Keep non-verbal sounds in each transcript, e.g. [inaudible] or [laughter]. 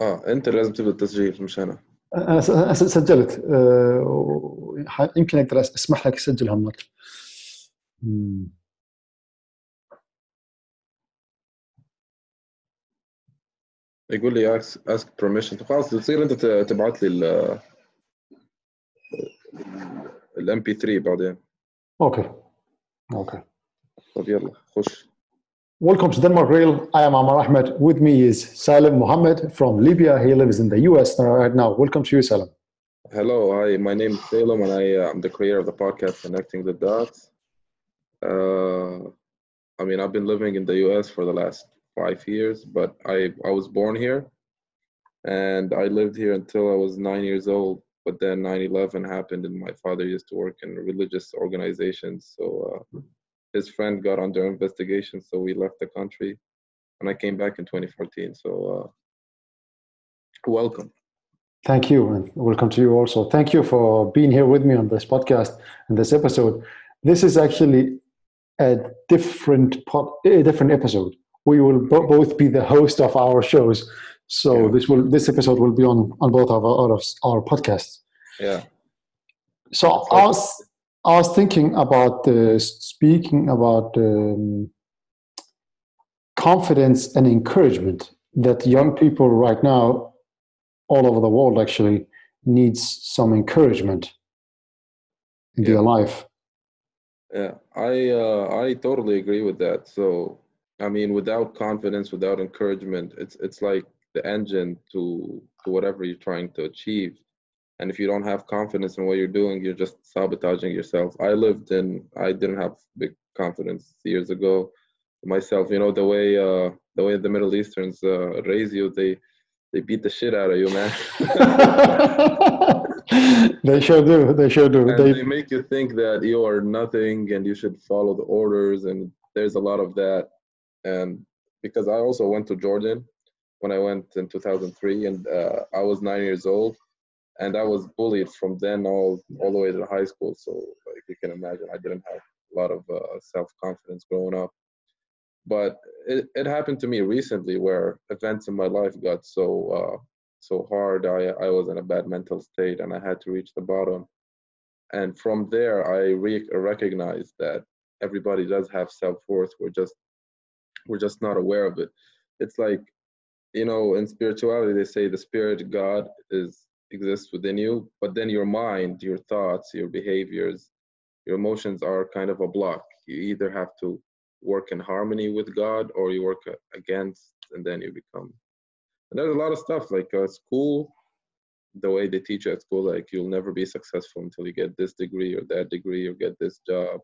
آه أنت اللي لازم تبدأ التسجيل مش أنا. أنا سجلت أه، ح- يمكن أقدر أسمح لك هالمرة. مم. يقول لي ask, permission. طب خلاص تصير أنت تبعت لي ال الام بي 3 بعدين. أوكي. أوكي. طب يلا خش. Welcome to Denmark Rail. I am Amar Ahmed. With me is Salim Mohammed from Libya. He lives in the US right now. Welcome to you, Salim. Hello, hi. My name is Salem, and I uh, I'm the creator of the podcast Connecting the Dots. Uh, I mean, I've been living in the U.S. for the last five years, but I I was born here, and I lived here until I was nine years old. But then 9/11 happened, and my father used to work in religious organizations, so uh, his friend got under investigation, so we left the country, and I came back in 2014. So, uh, welcome. Thank you, and welcome to you also. Thank you for being here with me on this podcast and this episode. This is actually a different pod, a different episode. We will bo- both be the host of our shows, so Yeah. this will this episode will be on on both of our our, our podcasts. Yeah. So was I was thinking about uh, speaking about um, confidence and encouragement that young people right now, all over the world, actually needs some encouragement in Yeah. their life. Yeah, I uh, I totally agree with that. So, I mean, without confidence, without encouragement, it's it's like the engine to to whatever you're trying to achieve. And if you don't have confidence in what you're doing, you're just sabotaging yourself. I lived in I didn't have big confidence years ago myself. You know the way uh, the way the Middle Easterns uh, raise you, they they beat the shit out of you, man. [laughs] they sure do. They sure do. They, they make you think that you are nothing and you should follow the orders and there's a lot of that and because i also went to jordan when i went in 2003 and uh, i was nine years old and i was bullied from then all all the way to high school. So like you can imagine i didn't have a lot of uh, self-confidence growing up. But it, it happened to me recently where events in my life got so uh, so hard. I, I was in a bad mental state and i had to reach the bottom. And from there i re- recognized that everybody does have self-worth. We're just we're just not aware of it. It's like you know in spirituality they say the spirit god is exists within you but then your mind your thoughts your behaviors your emotions are kind of a block. You either have to work in harmony with god or you work against and then you become. And there's a lot of stuff like uh, school the way they teach at school like you'll never be successful until you get this degree or that degree or get this job.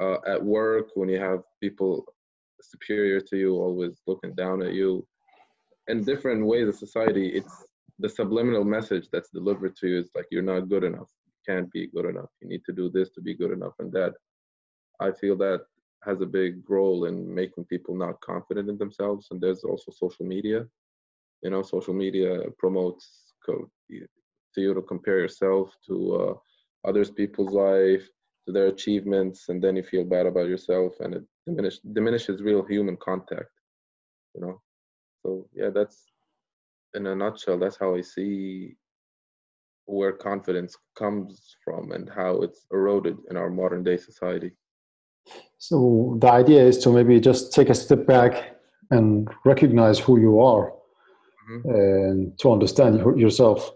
Uh, at work when you have people superior to you always looking down at you. In different ways of society it's the subliminal message that's delivered to you is like you're not good enough. You can't be good enough. You need to do this to be good enough. And that i feel that has a big role in making people not confident in themselves. And there's also social media. You know social media promotes to you to compare yourself to uh, others people's life to their achievements and then you feel bad about yourself and it diminish, diminishes real human contact you know? So yeah that's in a nutshell that's how i see where confidence comes from and how it's eroded in our modern day society. So the idea is to maybe just take a step back and recognize who you are Mhm. and to understand yourself.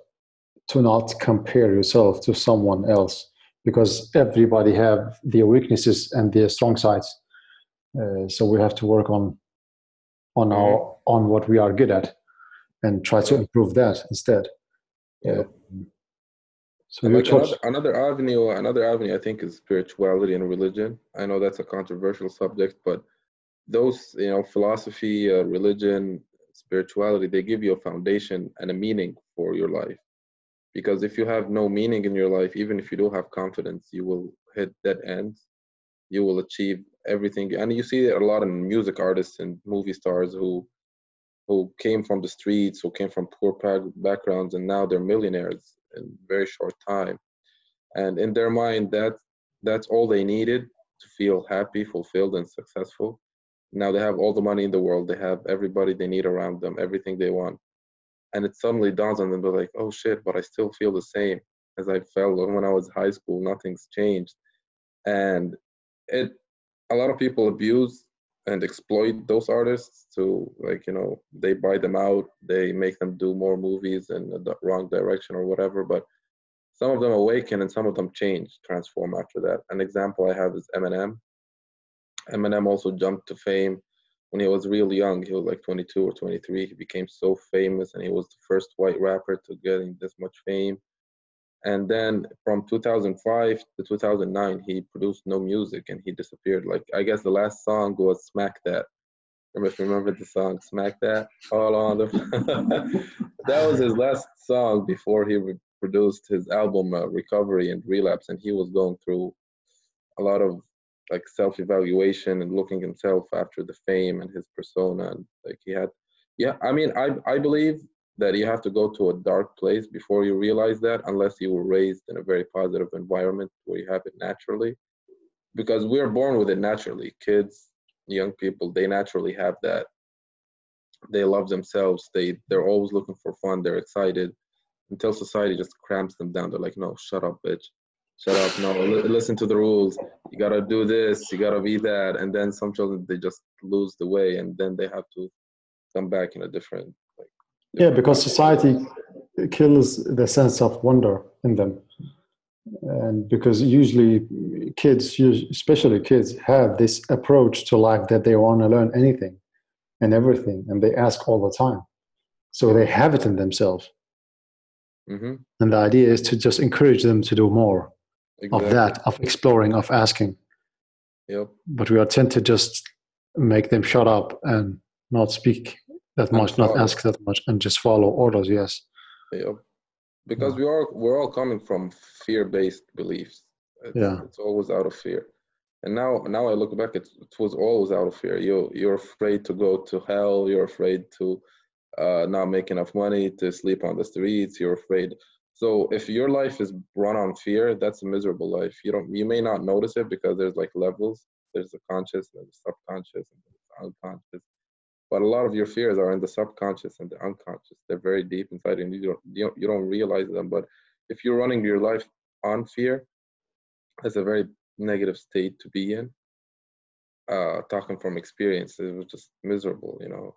To not compare yourself to someone else because everybody have their weaknesses and their strong sides. Uh, so we have to work on on our on what we are good at and try to improve that instead Yeah. so your like another, another avenue, another avenue, I think, is spirituality and religion. I know that's a controversial subject, but those, you know, philosophy, uh, religion, spirituality, they give you a foundation and a meaning for your life. Because if you have no meaning in your life, even if you do have confidence, you will hit dead ends. You will achieve everything, and you see a lot in music artists and movie stars who who came from the streets, who came from poor backgrounds, and now they're millionaires in very short time. And in their mind, that that's all they needed to feel happy, fulfilled, and successful. Now they have all the money in the world. They have everybody they need around them, everything they want. and it suddenly dawns on them they're like oh shit but i still feel the same as i felt when i was high school nothing's changed and it a lot of people abuse and exploit mm. those artists to like you know they buy them out they make them do more movies in the wrong direction or whatever but some of them awaken and some of them change transform after that. An example i have is eminem. Eminem also jumped to fame when he was real young. He was like 22 or 23 he became so famous and he was the first white rapper to getting this much fame and then from 2005 to 2009 he produced no music and he disappeared. Like i guess the last song was smack that. Remember if you remember the song smack that? All on the [laughs] that was his last song before he re- produced his album uh, recovery and relapse and he was going through a lot of like self-evaluation and looking himself after the fame and his persona and like he had yeah i mean i i believe that you have to go to a dark place before you realize that unless you were raised in a very positive environment where you have it naturally. Because we're born with it naturally. Kids young people they naturally have that. They love themselves. They they're always looking for fun. They're excited. Until society just cramps them down. They're like no shut up bitch. Shut up. No listen to the rules. You gotta do this. You gotta be that. And then some children they just lose the way and then they have to come back in a different yeah, because society kills the sense of wonder in them. And because usually kids, especially kids, have this approach to life that they want to learn anything and everything, and they ask all the time. So they have it in themselves. Mm-hmm. And the idea is to just encourage them to do more exactly. of that, of exploring, of asking. Yep. But we are tend to just make them shut up and not speak that much, not ask that much, and just follow orders. Yes. Yeah, because yeah. we are we're all coming from fear-based beliefs. It's, yeah, it's always out of fear. And now, now I look back, it, it was always out of fear. You you're afraid to go to hell. You're afraid to uh, not make enough money to sleep on the streets. You're afraid. So if your life is run on fear, that's a miserable life. You don't you may not notice it because there's like levels. There's the conscious, there's the subconscious, and the unconscious but a lot of your fears are in the subconscious and the unconscious. They're very deep inside and you don't you don't, you don't realize them. But if you're running your life on fear that's a very negative state to be in uh talking from experience it was just miserable you know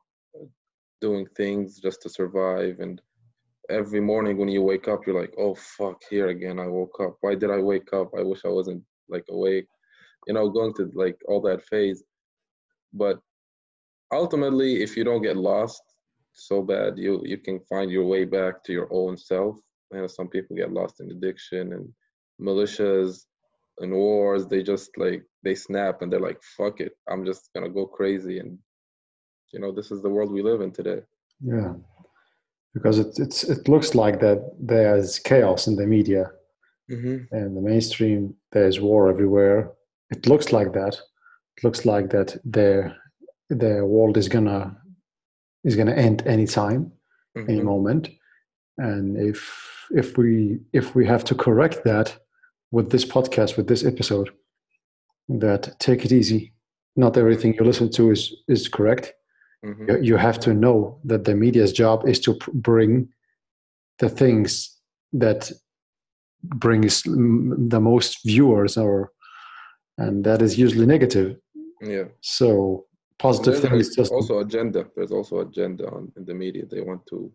doing things just to survive. And every morning when you wake up you're like oh fuck here again i woke up. Why did i wake up? I wish i wasn't like awake. You know going to like all that phase. But ultimately, if you don't get lost so bad, you you can find your way back to your own self. You know, some people get lost in addiction and militias and wars. They just like they snap and they're like, "Fuck it, I'm just gonna go crazy." And you know, this is the world we live in today. Yeah, because it it's it looks like that there's chaos in the media mm-hmm. and the mainstream. There's war everywhere. It looks like that. It looks like that there the world is gonna is gonna end anytime, mm-hmm. any moment. And if if we if we have to correct that with this podcast, with this episode, that take it easy. Not everything you listen to is is correct. Mm-hmm. You, you have to know that the media's job is to bring the things that brings the most viewers or and that is usually negative yeah so positive thing is just also agenda. There's also agenda on in the media. They want to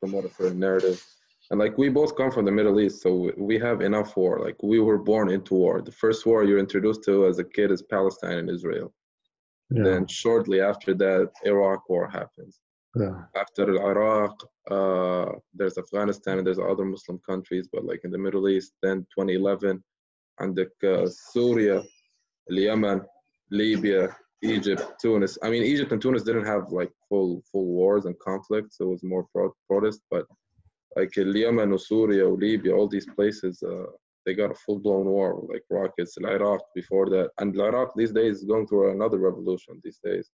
promote a certain narrative. And like we both come from the middle east so we have enough war. Like we were born into war. The first war you're introduced to as a kid is palestine and israel. Yeah. then shortly after that iraq war happens. Yeah. after iraq uh, there's afghanistan and there's other muslim countries but like in the middle east then 2011 and uh, syria yemen libya Egypt, Tunis. I mean, Egypt and Tunis didn't have like full full wars and conflicts. So it was more pro- protest. But like Yemen, or Syria, Libya, all these places, uh, they got a full blown war, like rockets. And Iraq before that, and Iraq these days is going through another revolution. These days,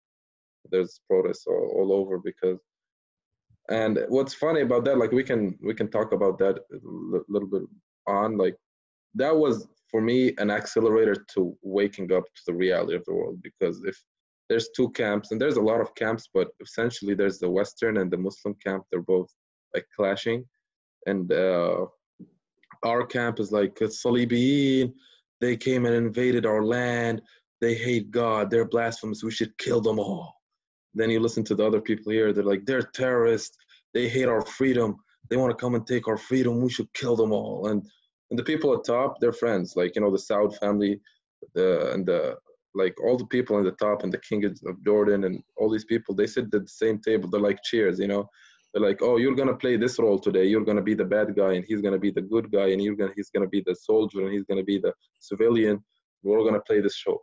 there's protests all, all over because. And what's funny about that, like we can we can talk about that a little bit on, like that was for me an accelerator to waking up to the reality of the world because if there's two camps and there's a lot of camps but essentially there's the western and the muslim camp they're both like clashing, and uh, our camp is like Salibiyin. They came and invaded our land. They hate God. They're blasphemous. We should kill them all. Then you listen to the other people here. They're like they're terrorists. They hate our freedom. They want to come and take our freedom. We should kill them all. And and the people at top, they're friends. Like you know the Saud family, the and the like all the people in the top and the king of Jordan and all these people. They sit at the same table. They're like cheers. You know they're like, oh, you're gonna play this role today. You're gonna be the bad guy, and he's gonna be the good guy, and you're gonna he's gonna be the soldier, and he's gonna be the civilian. We're gonna play this show.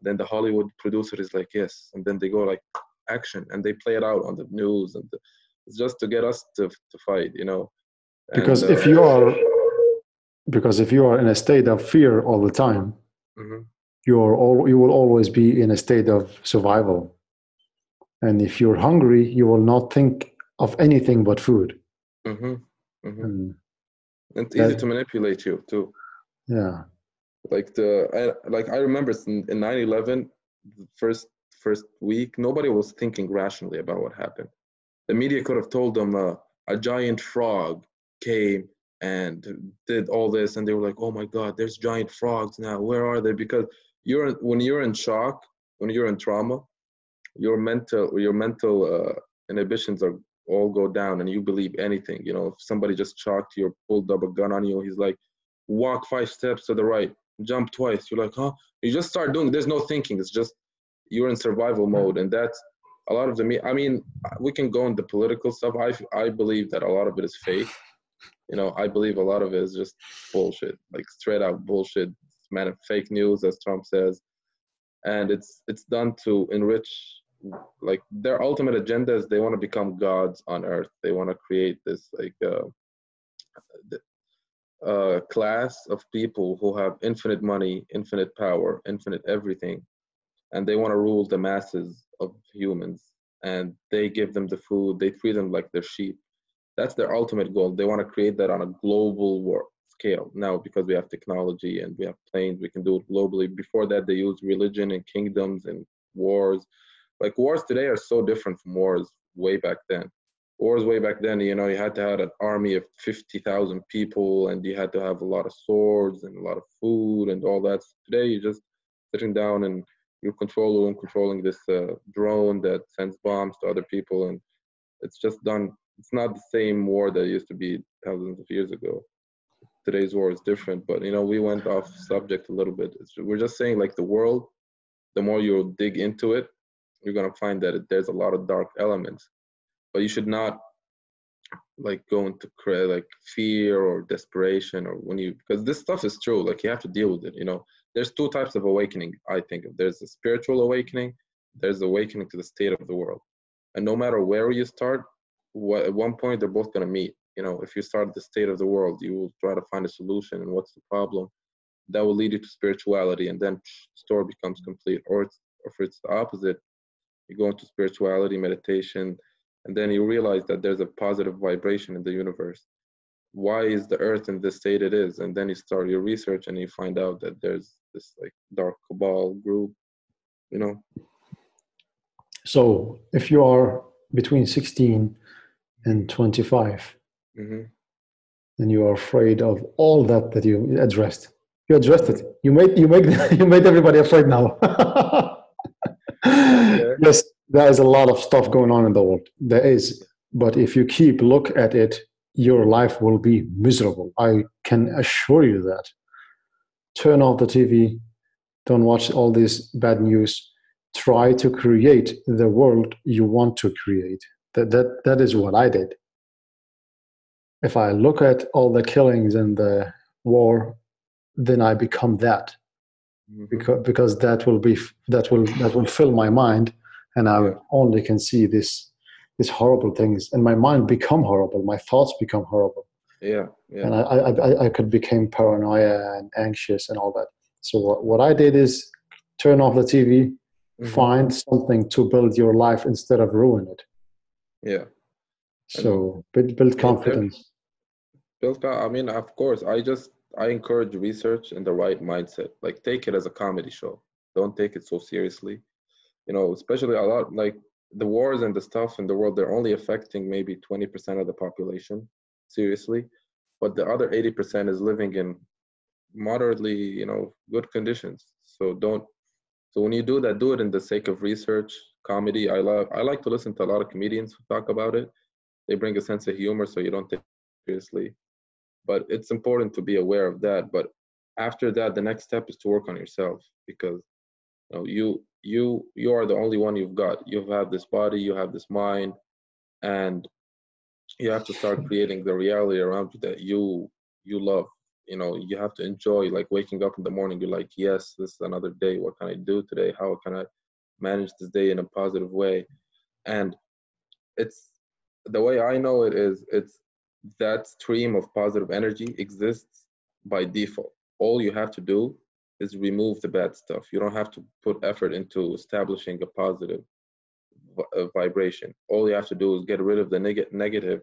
Then the Hollywood producer is like, yes, and then they go like, action, and they play it out on the news, and the, it's just to get us to to fight, you know. Because and, uh, if you are, because if you are in a state of fear all the time, mm-hmm. you are all you will always be in a state of survival. And if you're hungry, you will not think of anything but food. Mm-hmm. Mm-hmm. And it's easy to manipulate you too. Yeah. Like the I, like I remember in, in 9/11, the first first week, nobody was thinking rationally about what happened. The media could have told them uh, a giant frog came and did all this, and they were like, "Oh my God, there's giant frogs now. Where are they?" Because you're when you're in shock, when you're in trauma, your mental your mental uh, inhibitions are all go down and you believe anything. You know, if somebody just chalked you or pulled up a gun on you, he's like, walk five steps to the right, jump twice. You're like, huh? You just start doing. There's no thinking. It's just you're in survival mode, and that's a lot of the. Me I mean, we can go into political stuff. I I believe that a lot of it is fake. You know, I believe a lot of it is just bullshit, like straight out bullshit, man, fake news, as Trump says, and it's it's done to enrich like their ultimate agenda is they want to become gods on earth. They want to create this like uh, uh, class of people who have infinite money infinite power infinite everything. And they want to rule the masses of humans. And they give them the food they treat them like their sheep that's their ultimate goal. They want to create that on a global war scale. Now because we have technology and we have planes we can do it globally. Before that they used religion and kingdoms and wars. Like wars today are so different from wars way back then. Wars way back then you know you had to have an army of 50,000 people and you had to have a lot of swords and a lot of food and all that. Today you're just sitting down and you're controlling controlling this uh, drone that sends bombs to other people and it's just done it's not the same war that used to be thousands of years ago. Today's war is different but you know we went off subject a little bit. It's, we're just saying like the world the more you dig into it you're to find that there's a lot of dark elements. But you should not like go into like fear or desperation or when you because this stuff is true like you have to deal with it you know. There's two types of awakening i think there's a spiritual awakening there's awakening to the state of the world. And no matter where you start what, at one point they're both going to meet you know if you start at the state of the world you will try to find a solution and what's the problem that will lead you to spirituality and then story becomes mm-hmm. complete or it's or if it's the opposite you go into spirituality, meditation, and then you realize that there's a positive vibration in the universe. Why is the earth in the state it is? And then you start your research and you find out that there's this like dark cabal group, you know. So if you are between 16 and 25, mm-hmm. and you are afraid of all that that you addressed, you addressed it. You made you make [laughs] you made everybody afraid now. yes, there is a lot of stuff going on in the world. There is, but if you keep look at it, your life will be miserable. I can assure you that. Turn off the TV. Don't watch all this bad news. Try to create the world you want to create. That that that is what I did. If I look at all the killings and the war, then I become that mm-hmm. because because that will be that will that will fill my mind and i only can see this these horrible things and my mind become horrible my thoughts become horrible yeah, yeah. and I, I i could become paranoia and anxious and all that so what, what i did is turn off the tv mm-hmm. find something to build your life instead of ruin it yeah so build, build confidence build i mean of course i just I encourage research and the right mindset. Like take it as a comedy show. Don't take it so seriously. You know, especially a lot like the wars and the stuff in the world they're only affecting maybe 20% of the population seriously but the other 80% is living in moderately you know good conditions so don't so when you do that do it in the sake of research comedy. I love i like to listen to a lot of comedians who talk about it. They bring a sense of humor so you don't take it seriously. But it's important to be aware of that. But after that the next step is to work on yourself because you know you you you are the only one you've got. You have this body you have this mind and you have to start creating the reality around you that you you love. You know you have to enjoy like waking up in the morning you're like yes this is another day. What can i do today? How can i manage this day in a positive way. And it's the way i know it is it's that stream of positive energy exists by default. All you have to do is remove the bad stuff. You don't have to put effort into establishing a positive uh, vibration. All you have to do is get rid of the neg- negative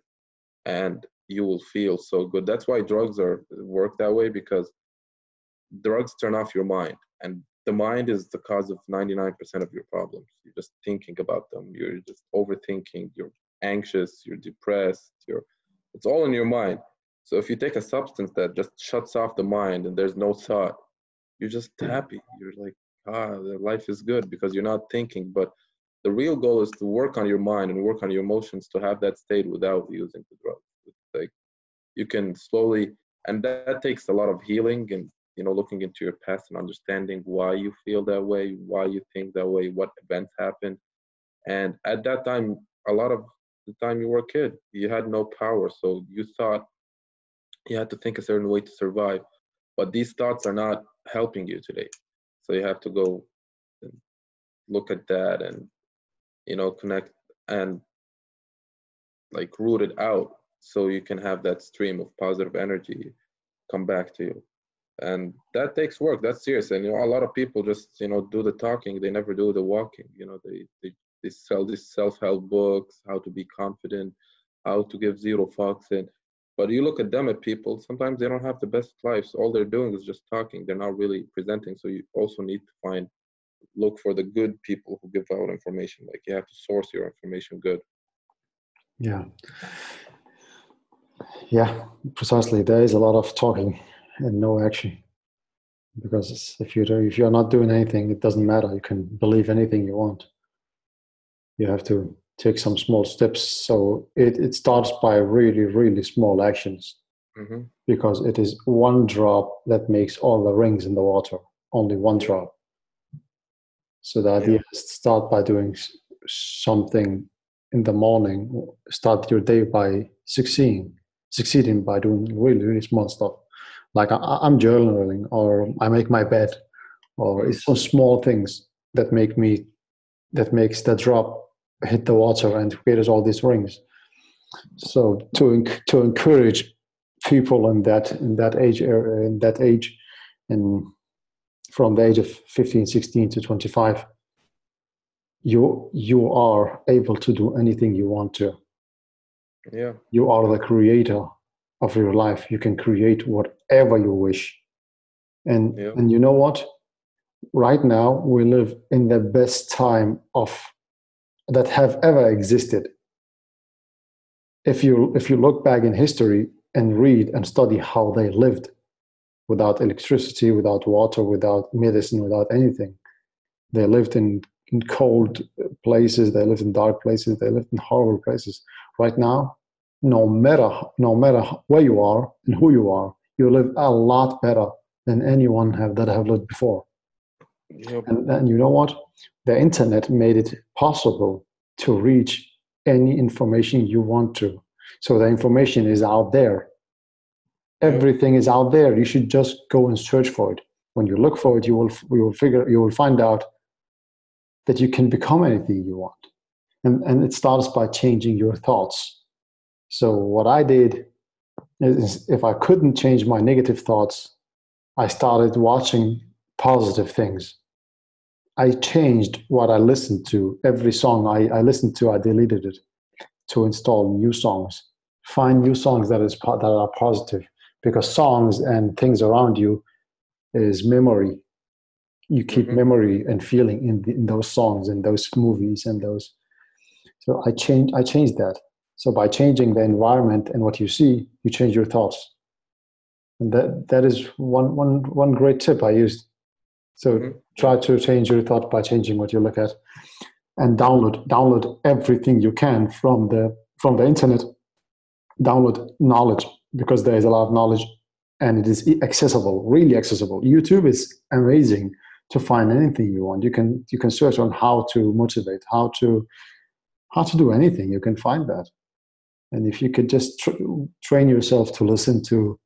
and you will feel so good. That's why drugs are work that way because drugs turn off your mind, and the mind is the cause of 99% of your problems. You're just thinking about them. You're just overthinking. You're anxious. You're depressed. You're it's all in your mind. So if you take a substance that just shuts off the mind and there's no thought, you're just happy. You're like, ah, life is good because you're not thinking. But the real goal is to work on your mind and work on your emotions to have that state without using the drug It's like you can slowly and that, that takes a lot of healing and you know looking into your past and understanding why you feel that way why you think that way what events happened. And at that time a lot of the time you were a kid you had no power so you thought you had to think a certain way to survive. But these thoughts are not helping you today. So you have to go look at that and you know connect and like root it out so you can have that stream of positive energy come back to you and that takes work that's serious. And you know a lot of people just you know do the talking they never do the walking you know they they, they sell these self-help books how to be confident how to give zero fucks and but you look at them at people sometimes they don't have the best lives. All they're doing is just talking they're not really presenting. So you also need to find look for the good people who give out information like you have to source your information good. Yeah. Yeah, precisely. There is a lot of talking and no action. Because if you if you're not doing anything, it doesn't matter. You can believe anything you want. You have to take some small steps. So it, it starts by really, really small actions. Mm-hmm. Because it is one drop that makes all the rings in the water. Only one drop. So the idea yeah. is start by doing something in the morning. Start your day by succeeding succeeding by doing really really small stuff like I, am journaling or i make my bed or it's mm. some small things that make me that makes the drop hit the water and creates all these rings. So to to encourage people in that in that age area in that age and from the age of 15 16 to 25 you you are able to do anything you want to. Yeah. You are the creator of your life. You can create whatever you wish. And and you know what? Right now we live in the best time of that have ever existed. If you if you look back in history and read and study how they lived without electricity without water without medicine without anything they lived in, in cold places they lived in dark places they lived in horrible places. Right now no matter no matter where you are and who you are, you live a lot better than anyone have that have lived before. Yep. And, and you know what? The internet made it possible to reach any information you want to. So the information is out there. Everything is out there. You should just go and search for it. When you look for it, you will you will figure you will find out that you can become anything you want. And and it starts by changing your thoughts so what I did is if I couldn't change my negative thoughts, I started watching positive things. I changed what I listened to. Every song I, I listened to, I deleted it to install new songs. Find new songs that is that are positive because songs and things around you is memory. You keep mm-hmm. memory and feeling in, the, in those songs and those movies and those So I changed I changed that. So by changing the environment and what you see, you change your thoughts. And that that is one one one great tip I used. So Mhm. try to change your thought by changing what you look at. And download download everything you can from the from the internet. Download knowledge because there is a lot of knowledge and it is accessible, really accessible. YouTube is amazing to find anything you want. You can you can search on how to motivate, how to how to do anything. You can find that, and if you could just tr- train yourself to listen to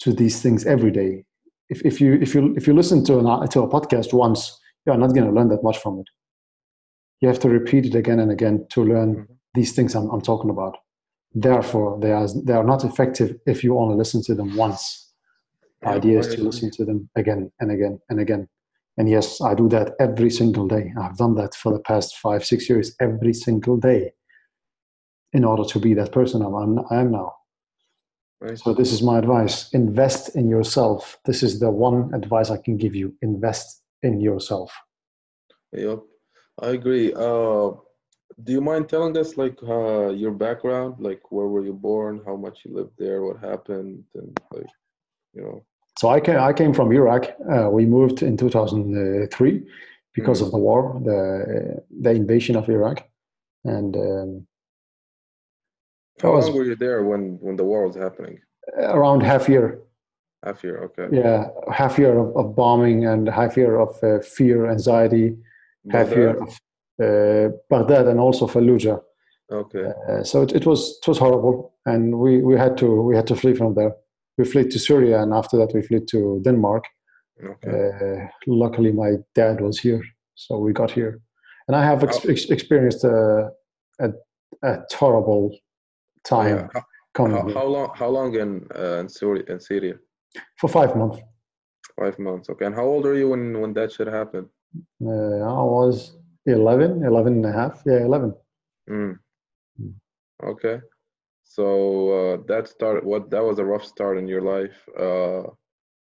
to these things every day. If if you if you if you listen to an to a podcast once, you are not going to learn that much from it. You have to repeat it again and again to learn Mhm. these things I'm, I'm talking about. Therefore, they are they are not effective if you only listen to them once Yeah, idea is to listen to them again and again and again. And yes, I do that every single day. I've done that for the past five, six years, every single day, in order to be that person I'm, I'm, now. Nice. So this is my advice: invest in yourself. This is the one advice I can give you: invest in yourself. Yep, I agree. Uh, do you mind telling us like uh, your background? Like where were you born? How much you lived there? What happened? And like, you know. So I came, I came from Iraq. Uh, we moved in 2003 because of the war, the the invasion of Iraq, and um, How was- long were you there when when the war was happening? around half year Half year, okay. yeah half year of, of bombing and half year of uh, fear anxiety half year Baghdad? of uh, baghdad and also fallujah Okay. uh, so it, it was it was horrible and we we had to we had to flee from there we fled to syria and after that we fled to denmark Okay. uh, luckily my dad was here so we got here and i have ex- ex- experienced a, a, a horrible time Yeah. How, how, how long? How long in uh, in Syria? In Syria? for five months Five months. Okay. And how old are you when when that shit happened? uh, i was 11 11 and a half yeah 11 Mm. Mm. Okay. So uh, that started. What that was a rough start in your life. Uh,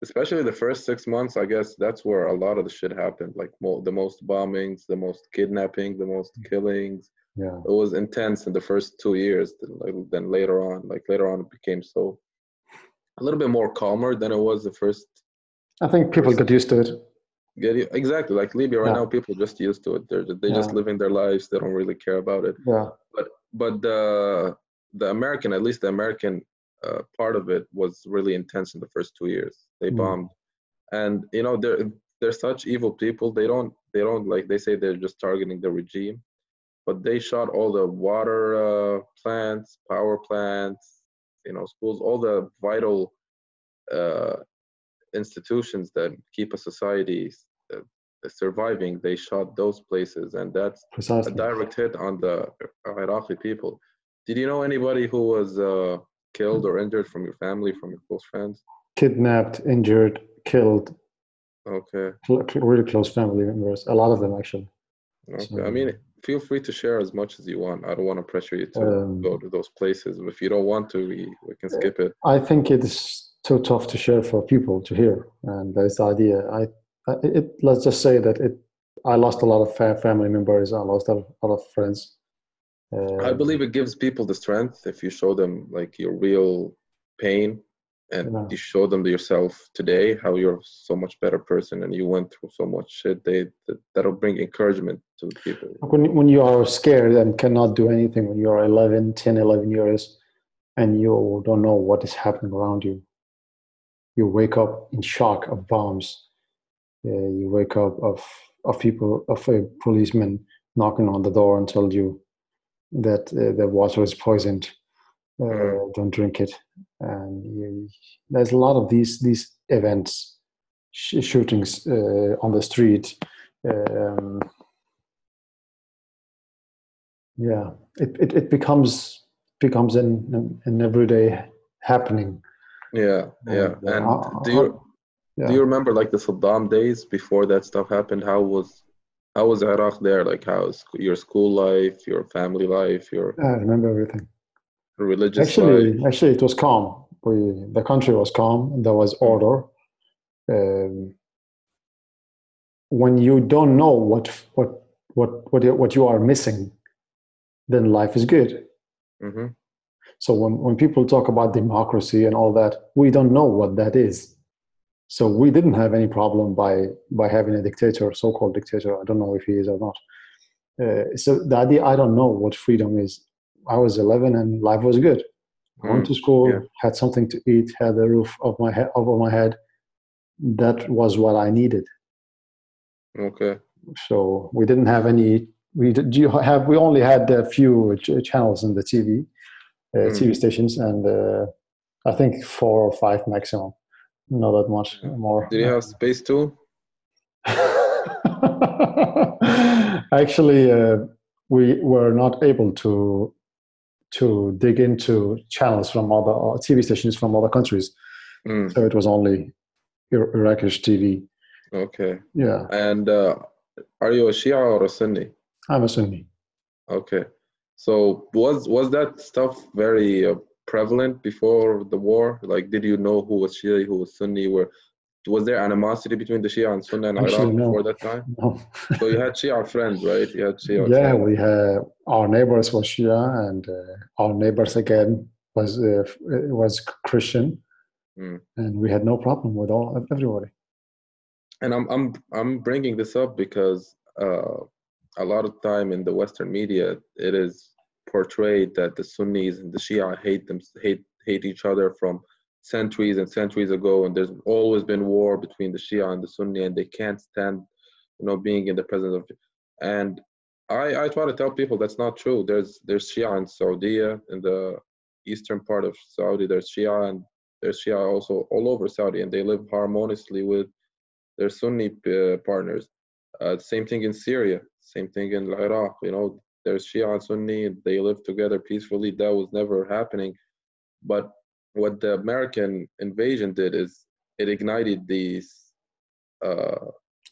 especially the first six months. I guess that's where a lot of the shit happened. Like mo- the most bombings, the most kidnapping, the most killings. Yeah It was intense in the first two years. Then, like, then later on, like later on, it became so a little bit more calmer than it was the first. I think people get used to it. Get you, exactly like Libya right Yeah. now. People just used to it. They're just, they just living their lives. They don't really care about it. Yeah, but but the the American, at least the American uh, part of it, was really intense in the first two years. They Mm. bombed, and you know they're they're such evil people. They don't they don't like they say they're just targeting the regime, but they shot all the water uh, plants, power plants, you know, schools, all the vital uh, institutions that keep a society uh, surviving. They shot those places, and that's a direct hit on the Iraqi people. Did you know anybody who was uh, killed or injured from your family, from your close friends? Kidnapped, injured, killed, Okay. cl- really close family members. A lot of them actually. Okay. I mean, feel free to share as much as you want. I don't want to pressure you to Um, go to those places. If you don't want to, we, we can skip it. I think it's too tough to share for people to hear, and that's the idea. I, it, let's just say that it. I lost a lot of fa- family members. I lost a lot of friends. Uh, I believe it gives people the strength if you show them like your real pain and Yeah. you show them to yourself today how you're so much better person and you went through so much shit. They that, that'll bring encouragement to people. when, when you are scared and cannot do anything when you are 11 10 11 years and you don't know what is happening around you you wake up in shock of bombs uh, you wake up of of people of a policeman knocking on the door and tell you that uh, the water is poisoned uh, Mhm. don't drink it and you, there's a lot of these these events sh- shootings uh, on the street um, yeah it, it, it becomes becomes an, an, everyday happening Yeah, yeah. And, uh, And how- do you yeah. do you remember like the Saddam days before that stuff happened? How was how was Iraq there? Like how was your school life, your family life, your I remember everything religious actually life? actually it was calm we the country was calm there was order um, when you don't know what what what what you, what you are missing then life is good. hmm So when, when people talk about democracy and all that, we don't know what that is. So we didn't have any problem by by having a dictator, so-called dictator. I don't know if he is or not. Uh, so the idea, I don't know what freedom is. I was 11 and life was good. I went Mm, to school, yeah. had something to eat, had a roof of my head over my head. That was what I needed. Okay. So we didn't have any. We did you have we only had a few ch- channels in the TV, uh, Mm. TV stations, and uh, I think four or five maximum. Not that much more. Did you have space too? [laughs] Actually, uh, we were not able to to dig into channels from other or TV stations from other countries, Mm, so it was only Ir- Iraqish TV. okay. Yeah, And uh, are you a Shia or a Sunni? I'm a Sunni. Okay. So was was that stuff very uh, prevalent before the war? Like, did you know who was Shia, who was Sunni? Were was there animosity between the Shia and Sunni in Actually, Iraq no. before that time? No. [laughs] So you had Shia friends, right? You had Shia yeah, friends. we had our neighbors was Shia, and uh, our neighbors again was uh, was Christian, Mm. and we had no problem with all everybody. And I'm I'm I'm bringing this up because uh, a lot of time in the Western media, it is portrayed that the Sunnis and the Shia hate them hate hate each other from centuries and centuries ago, and there's always been war between the Shia and the Sunni, and they can't stand, you know, being in the presence of. And I I try to tell people that's not true. There's there's Shia in Saudi, in the eastern part of Saudi. There's Shia and there's Shia also all over Saudi, and they live harmoniously with their Sunni uh, partners. Uh, same thing in Syria, same thing in Iraq. You know, there's Shia and Sunni, they live together peacefully. That was never happening. But what the American invasion did is it ignited these uh,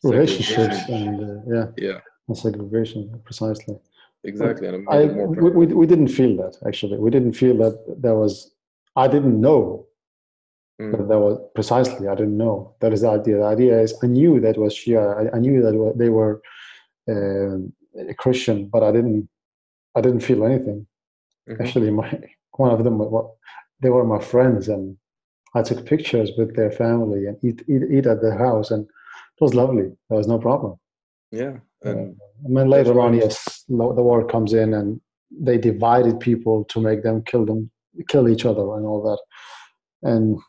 Relationships and uh, yeah, Yeah, and segregation precisely. exactly. And I we, we, we didn't feel that actually. We didn't feel that there was. I didn't know Mm, that there was precisely. I didn't know that is the idea. The idea is I knew that was Shia. I, I knew that they were um a Christian, but I didn't. I didn't feel anything. mhm. Actually, my [laughs] one of them, they were my friends, and I took pictures with their family and eat eat, eat at their house, and it was lovely. There was no problem. Yeah, and And then later on, yes, the war comes in, and they divided people to make them kill them, kill each other, and all that. And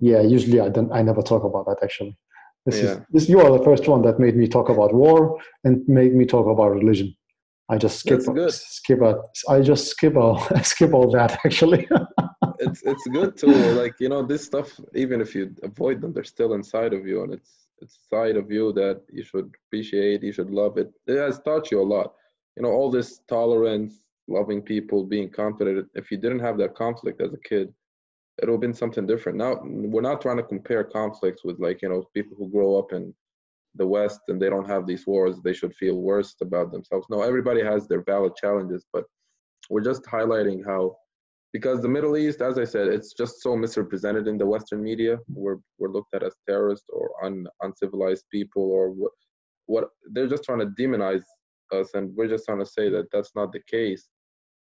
yeah, usually I don't. I never talk about that. Actually, this is Yeah. this. You are the first one that made me talk about war and made me talk about religion. I just skip skip out. I just skip all [laughs] skip all that. Actually, [laughs] it's it's good too. Like you know, this stuff. Even if you avoid them, they're still inside of you, and it's it's side of you that you should appreciate. You should love it. It has taught you a lot. You know, all this tolerance, loving people, being confident. If you didn't have that conflict as a kid, it would have been something different. Now we're not trying to compare conflicts with like you know people who grow up in the West and they don't have these wars. They should feel worse about themselves. No, everybody has their valid challenges, but we're just highlighting how because the Middle East, as I said, it's just so misrepresented in the Western media. We're we're looked at as terrorists or un, uncivilized people, or what, what they're just trying to demonize us, and we're just trying to say that that's not the case.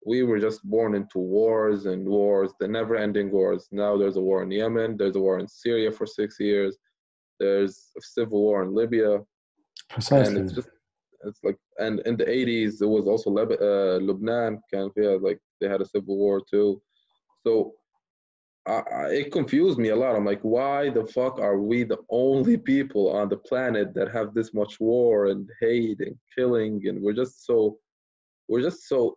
We were just born into wars and wars, the never-ending wars. Now there's a war in Yemen, there's a war in Syria for six years, there's a civil war in Libya, and precisely. it's just it's like and in the 80s it was also Leb- uh, Lebanon kind of yeah like they had a civil war too. So I, I, it confused me a lot. I'm like why the fuck are we the only people on the planet that have this much war and hate and killing? And we're just so we're just so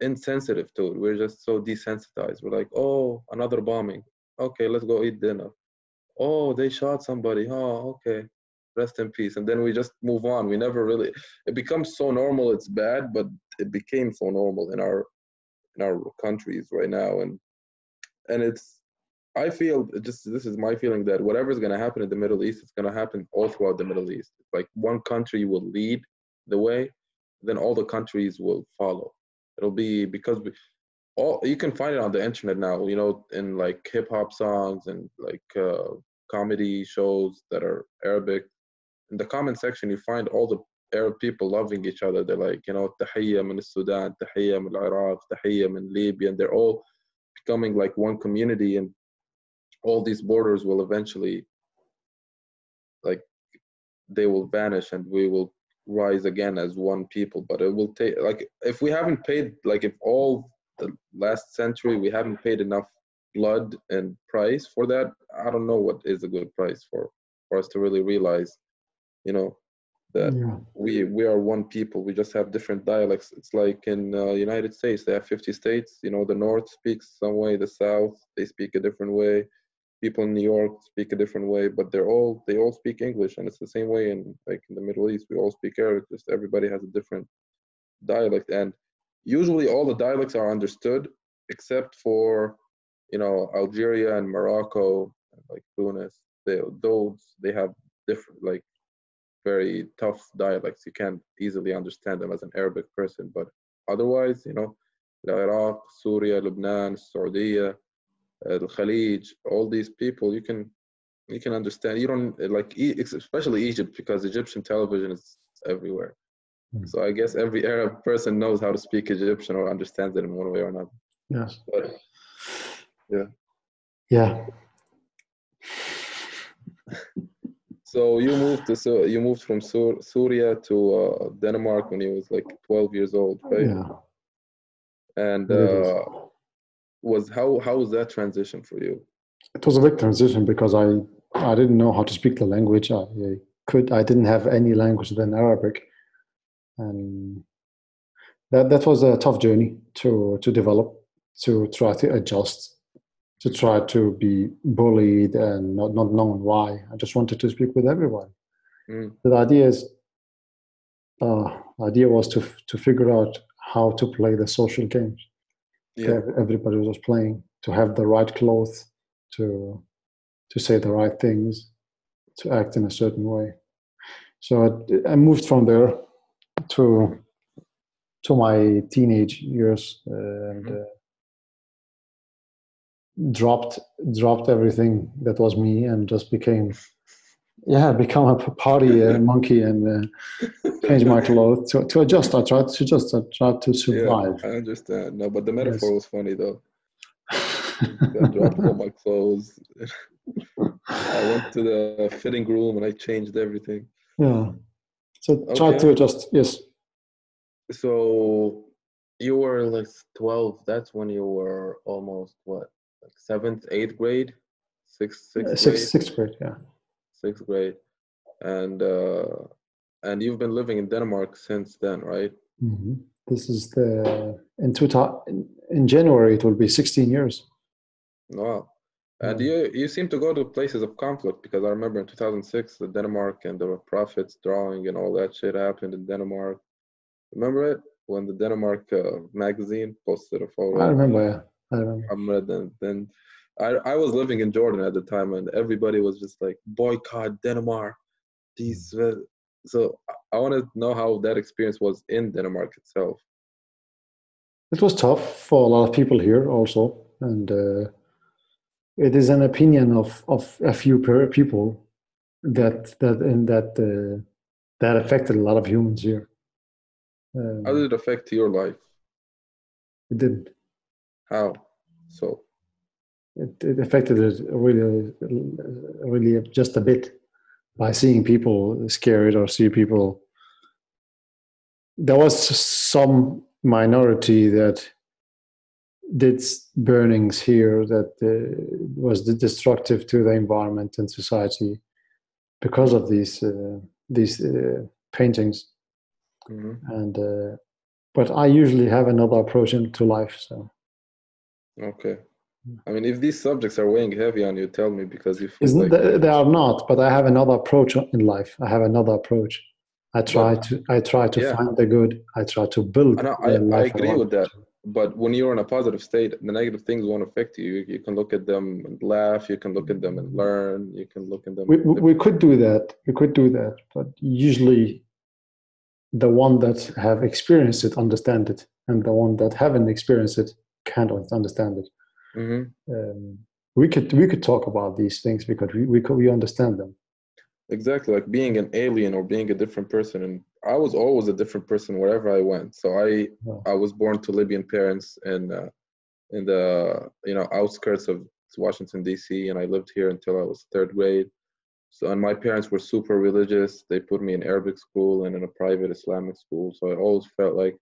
insensitive to it. We're just so desensitized. We're like oh another bombing. Okay let's go eat dinner. Oh they shot somebody. Oh okay. Rest in peace. And then we just move on. We never really it becomes so normal it's bad but it became so normal in our in our countries right now and and it's i feel just this is my feeling that whatever's going to happen in the middle east it's going to happen all throughout the middle east. Like one country will lead the way then all the countries will follow. It'll be because we, all you can find it on the internet now you know in like hip hop songs and like uh, comedy shows that are arabic. In the comment section you find all the Arab people loving each other. They're like, you know, tahiyya min Sudan, tahiyya min Iraq, tahiyya min Libya, and they're all becoming like one community, and all these borders will eventually, like, they will vanish, and we will rise again as one people. But it will take, like, if we haven't paid, like, if all the last century we haven't paid enough blood and price for that, I don't know what is a good price for for us to really realize, you know, that Yeah. we we are one people. We just have different dialects. It's like in uh, United States, they have 50 states. You know, the North speaks some way, the South they speak a different way. People in New York speak a different way, but they're all they all speak English, and it's the same way in like in the Middle East. We all speak Arabic. Just everybody has a different dialect, and usually all the dialects are understood except for you know Algeria and Morocco, and like Tunis. They those they have different like very tough dialects. You can't easily understand them as an Arabic person. But otherwise, you know, Iraq, Syria, Lebanon, Saudi, uh, the Khalij, all these people, you can you can understand. You don't like especially Egypt because Egyptian television is everywhere. Hmm. So I guess every Arab person knows how to speak Egyptian or understands it in one way or another. Yes. But Yeah. So you moved to so you moved from Sur- Syria to uh, Denmark when you was like 12 years old, right? Yeah. And uh, was how how was that transition for you? It was a big transition because I I didn't know how to speak the language. I, I could I didn't have any language than Arabic, and that that was a tough journey to to develop, to try to adjust, to try to be bullied and not not knowing why. I just wanted to speak with everyone. Mm. The idea is, uh, idea was to to figure out how to play the social games Yeah, everybody was playing to have the right clothes to to say the right things to act in a certain way so i, I moved from there to to my teenage years and Mhm. uh, dropped dropped everything that was me and just became yeah become a party [laughs] uh, monkey and uh, change my clothes to, to adjust i tried to just I tried to survive yeah, I understand. No, but the metaphor Yes. was funny though. [laughs] I dropped all my clothes. [laughs] I went to the fitting room and I changed everything. Yeah. So try to adjust. Yes. So you were like 12. That's when you were almost what, like seventh, eighth grade, sixth, Uh, sixth grade, Sixth, sixth grade. Yeah. sixth grade, and uh, and you've been living in Denmark since then, right? hmm This is the in two in, in January it will be 16 years. Wow. And Yeah. you you seem to go to places of conflict because I remember in 2006 the Denmark and the prophets drawing and all that shit happened in Denmark. Remember it when the Denmark uh, magazine posted a photo. I remember. Yeah. I remember. And then I I was living in Jordan at the time and everybody was just like boycott Denmark. These uh, so I- want to know how that experience was in Denmark itself. It was tough for a lot of people here also, and uh, it is an opinion of of a few people that that in that uh, that affected a lot of humans here. Um, How did it affect your life? it did. How? So it, it affected it really, really just a bit by seeing people scared or see people. There was some minority that did burnings here that uh, was destructive to the environment and society because of these uh, these uh, paintings. mhm. And uh, but I usually have another approach into life. So Okay. Hmm. I mean, if these subjects are weighing heavy on you, tell me because if like they, they are not, but I have another approach in life. I have another approach. I try to I try to Yeah. find the good. I try to build. I I, I agree want with that. But when you're in a positive state, the negative things won't affect you. You, can look at them and laugh. You can look at them and hmm. learn. You can look at them. We we could do that. We could do that, but usually, the one that have experienced it understand it, and the one that haven't experienced it can't understand it. Mhm. Um, we could we could talk about these things because we we could, we understand them. Exactly, like being an alien or being a different person in I was always a different person wherever I went. So I Oh. I was born to Libyan parents in uh, in the you know outskirts of Washington D.C. and I lived here until I was third grade. So and my parents were super religious. They put me in Arabic school and in a private Islamic school. So I always felt like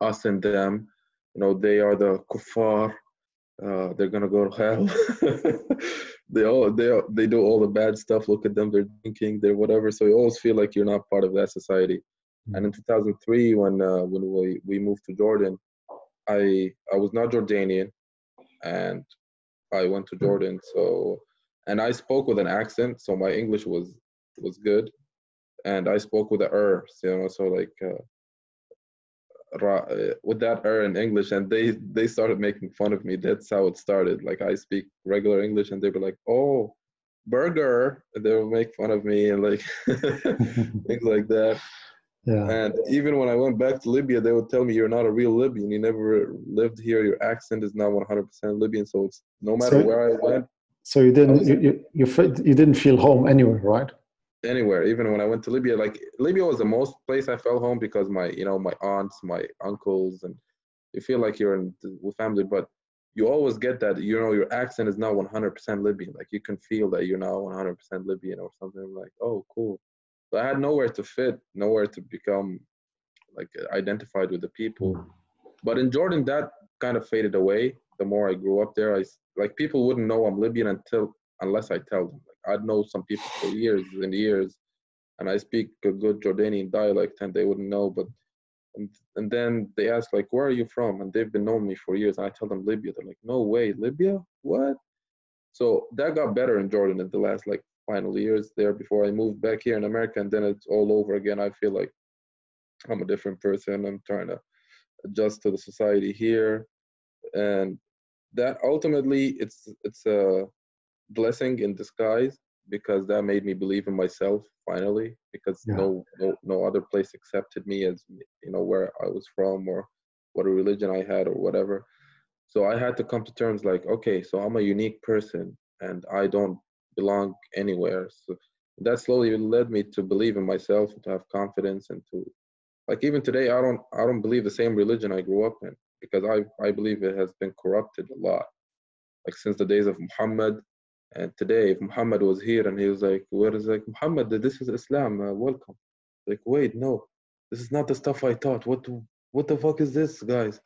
us and them, you know, they are the kuffar. Uh, they're gonna go to hell. [laughs] they all they all- they do all the bad stuff. Look at them, they're drinking, they're whatever. So you always feel like you're not part of that society. And in 2003, when uh, when we we moved to Jordan, I I was not Jordanian, and I went to Jordan. So and I spoke with an accent, so my English was was good, and I spoke with a er, you know, so like. Uh, with that er in English, and they they started making fun of me. That's how it started. Like I speak regular English, and they were like, "Oh, burger," and they would make fun of me and like [laughs] things like that. yeah. And even when I went back to Libya, they would tell me, "You're not a real Libyan. You never lived here. Your accent is not 100% Libyan." So it's no matter So- where I went, So you didn't was- you you you didn't feel home anywhere, right? Anywhere even when i went to libya like libya was the most place i felt home because my you know my aunts my uncles and you feel like you're in with family but you always get that you know your accent is not 100% libyan like you can feel that you're not 100% libyan or something like oh cool. So i had nowhere to fit nowhere to become like uh, identified with the people. Mm. But in jordan that kind of faded away the more i grew up there. I like people wouldn't know i'm libyan until unless i tell them i'd know some people for years and years and i speak a good jordanian dialect and they wouldn't know but and, and then they ask like where are you from? And they've been knowing me for years and i tell them libya. They're like no way libya? What? So that got better in jordan in the last like final years there before i moved back here in america and then it's all over again. I feel like i'm a different person. I'm trying to adjust to the society here and that ultimately it's it's a blessing in disguise because that made me believe in myself finally because Yeah. no, no no other place accepted me as you know where I was from or what a religion I had or whatever. So I had to come to terms like okay so I'm a unique person and I don't belong anywhere. So that slowly led me to believe in myself and to have confidence and to like even today I don't I don't believe the same religion I grew up in because I I believe it has been corrupted a lot. Like since the days of Muhammad and today, if Muhammad was here and he was like, "Where is like Muhammad? This is Islam. Uh, welcome." Like, wait, no, this is not the stuff I taught. What, what the fuck is this, guys?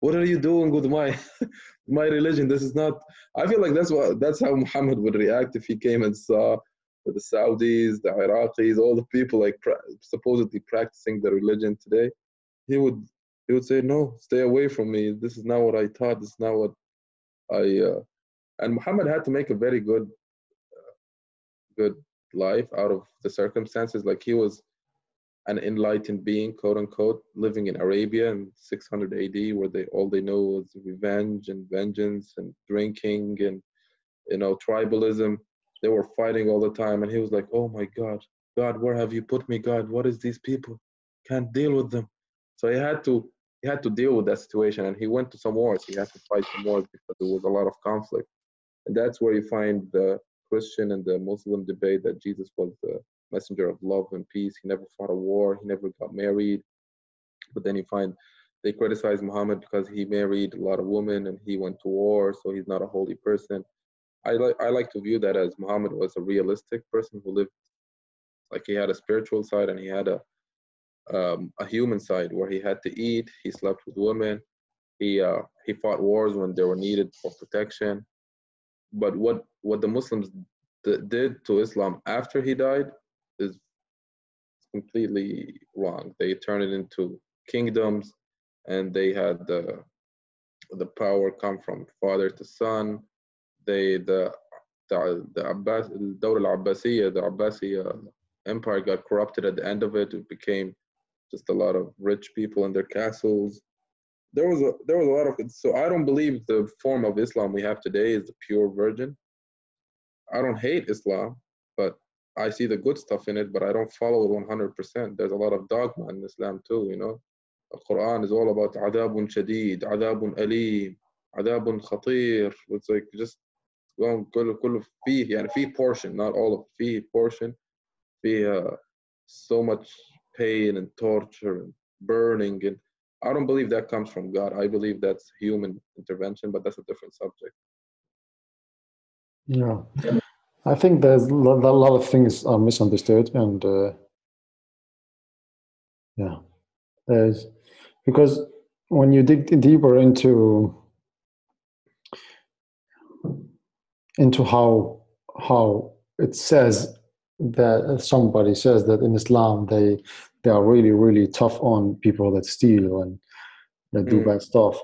What are you doing with my, [laughs] my religion? This is not. I feel like that's what that's how Muhammad would react if he came and saw the Saudis, the Iraqis, all the people like pra- supposedly practicing the religion today. He would he would say, "No, stay away from me. This is not what I taught. This is not what I." Uh, and Muhammad had to make a very good uh, good life out of the circumstances. Like he was an enlightened being quote unquote living in Arabia in 600 AD where they all they know was revenge and vengeance and drinking and you know tribalism. They were fighting all the time and he was like oh my god god where have you put me god? What is these people? Can't deal with them. So he had to he had to deal with that situation and he went to some wars. He had to fight some wars because there was a lot of conflict and that's where you find the Christian and the Muslim debate that Jesus was the messenger of love and peace. He never fought a war. He never got married. But then you find they criticize Muhammad because he married a lot of women and he went to war, so he's not a holy person. I like I like to view that as Muhammad was a realistic person who lived like he had a spiritual side and he had a um, a human side where he had to eat. He slept with women. He uh, he fought wars when they were needed for protection but what what the Muslims did to Islam after he died is completely wrong. They turned it into kingdoms, and they had the the power come from father to son. They the the the Abbas al-Abbasiyya, the Abbasi empire got corrupted at the end of it. It became just a lot of rich people in their castles there was a there was a lot of so I don't believe the form of Islam we have today is the pure virgin. I don't hate Islam, but I see the good stuff in it, but I don't follow it 100%. There's a lot of dogma in Islam too, you know. The Quran is all about adabun shadid, adabun alim, adabun khatir. It's like just going كله كله فيه يعني فيه portion, not all of فيه portion. فيه uh, so much pain and torture and burning and I don't believe that comes from God. I believe that's human intervention, but that's a different subject. Yeah, I think there's a lot of things are misunderstood, and uh, yeah, there's because when you dig deeper into into how how it says that somebody says that in Islam they they are really really tough on people that steal and that do mm. bad stuff.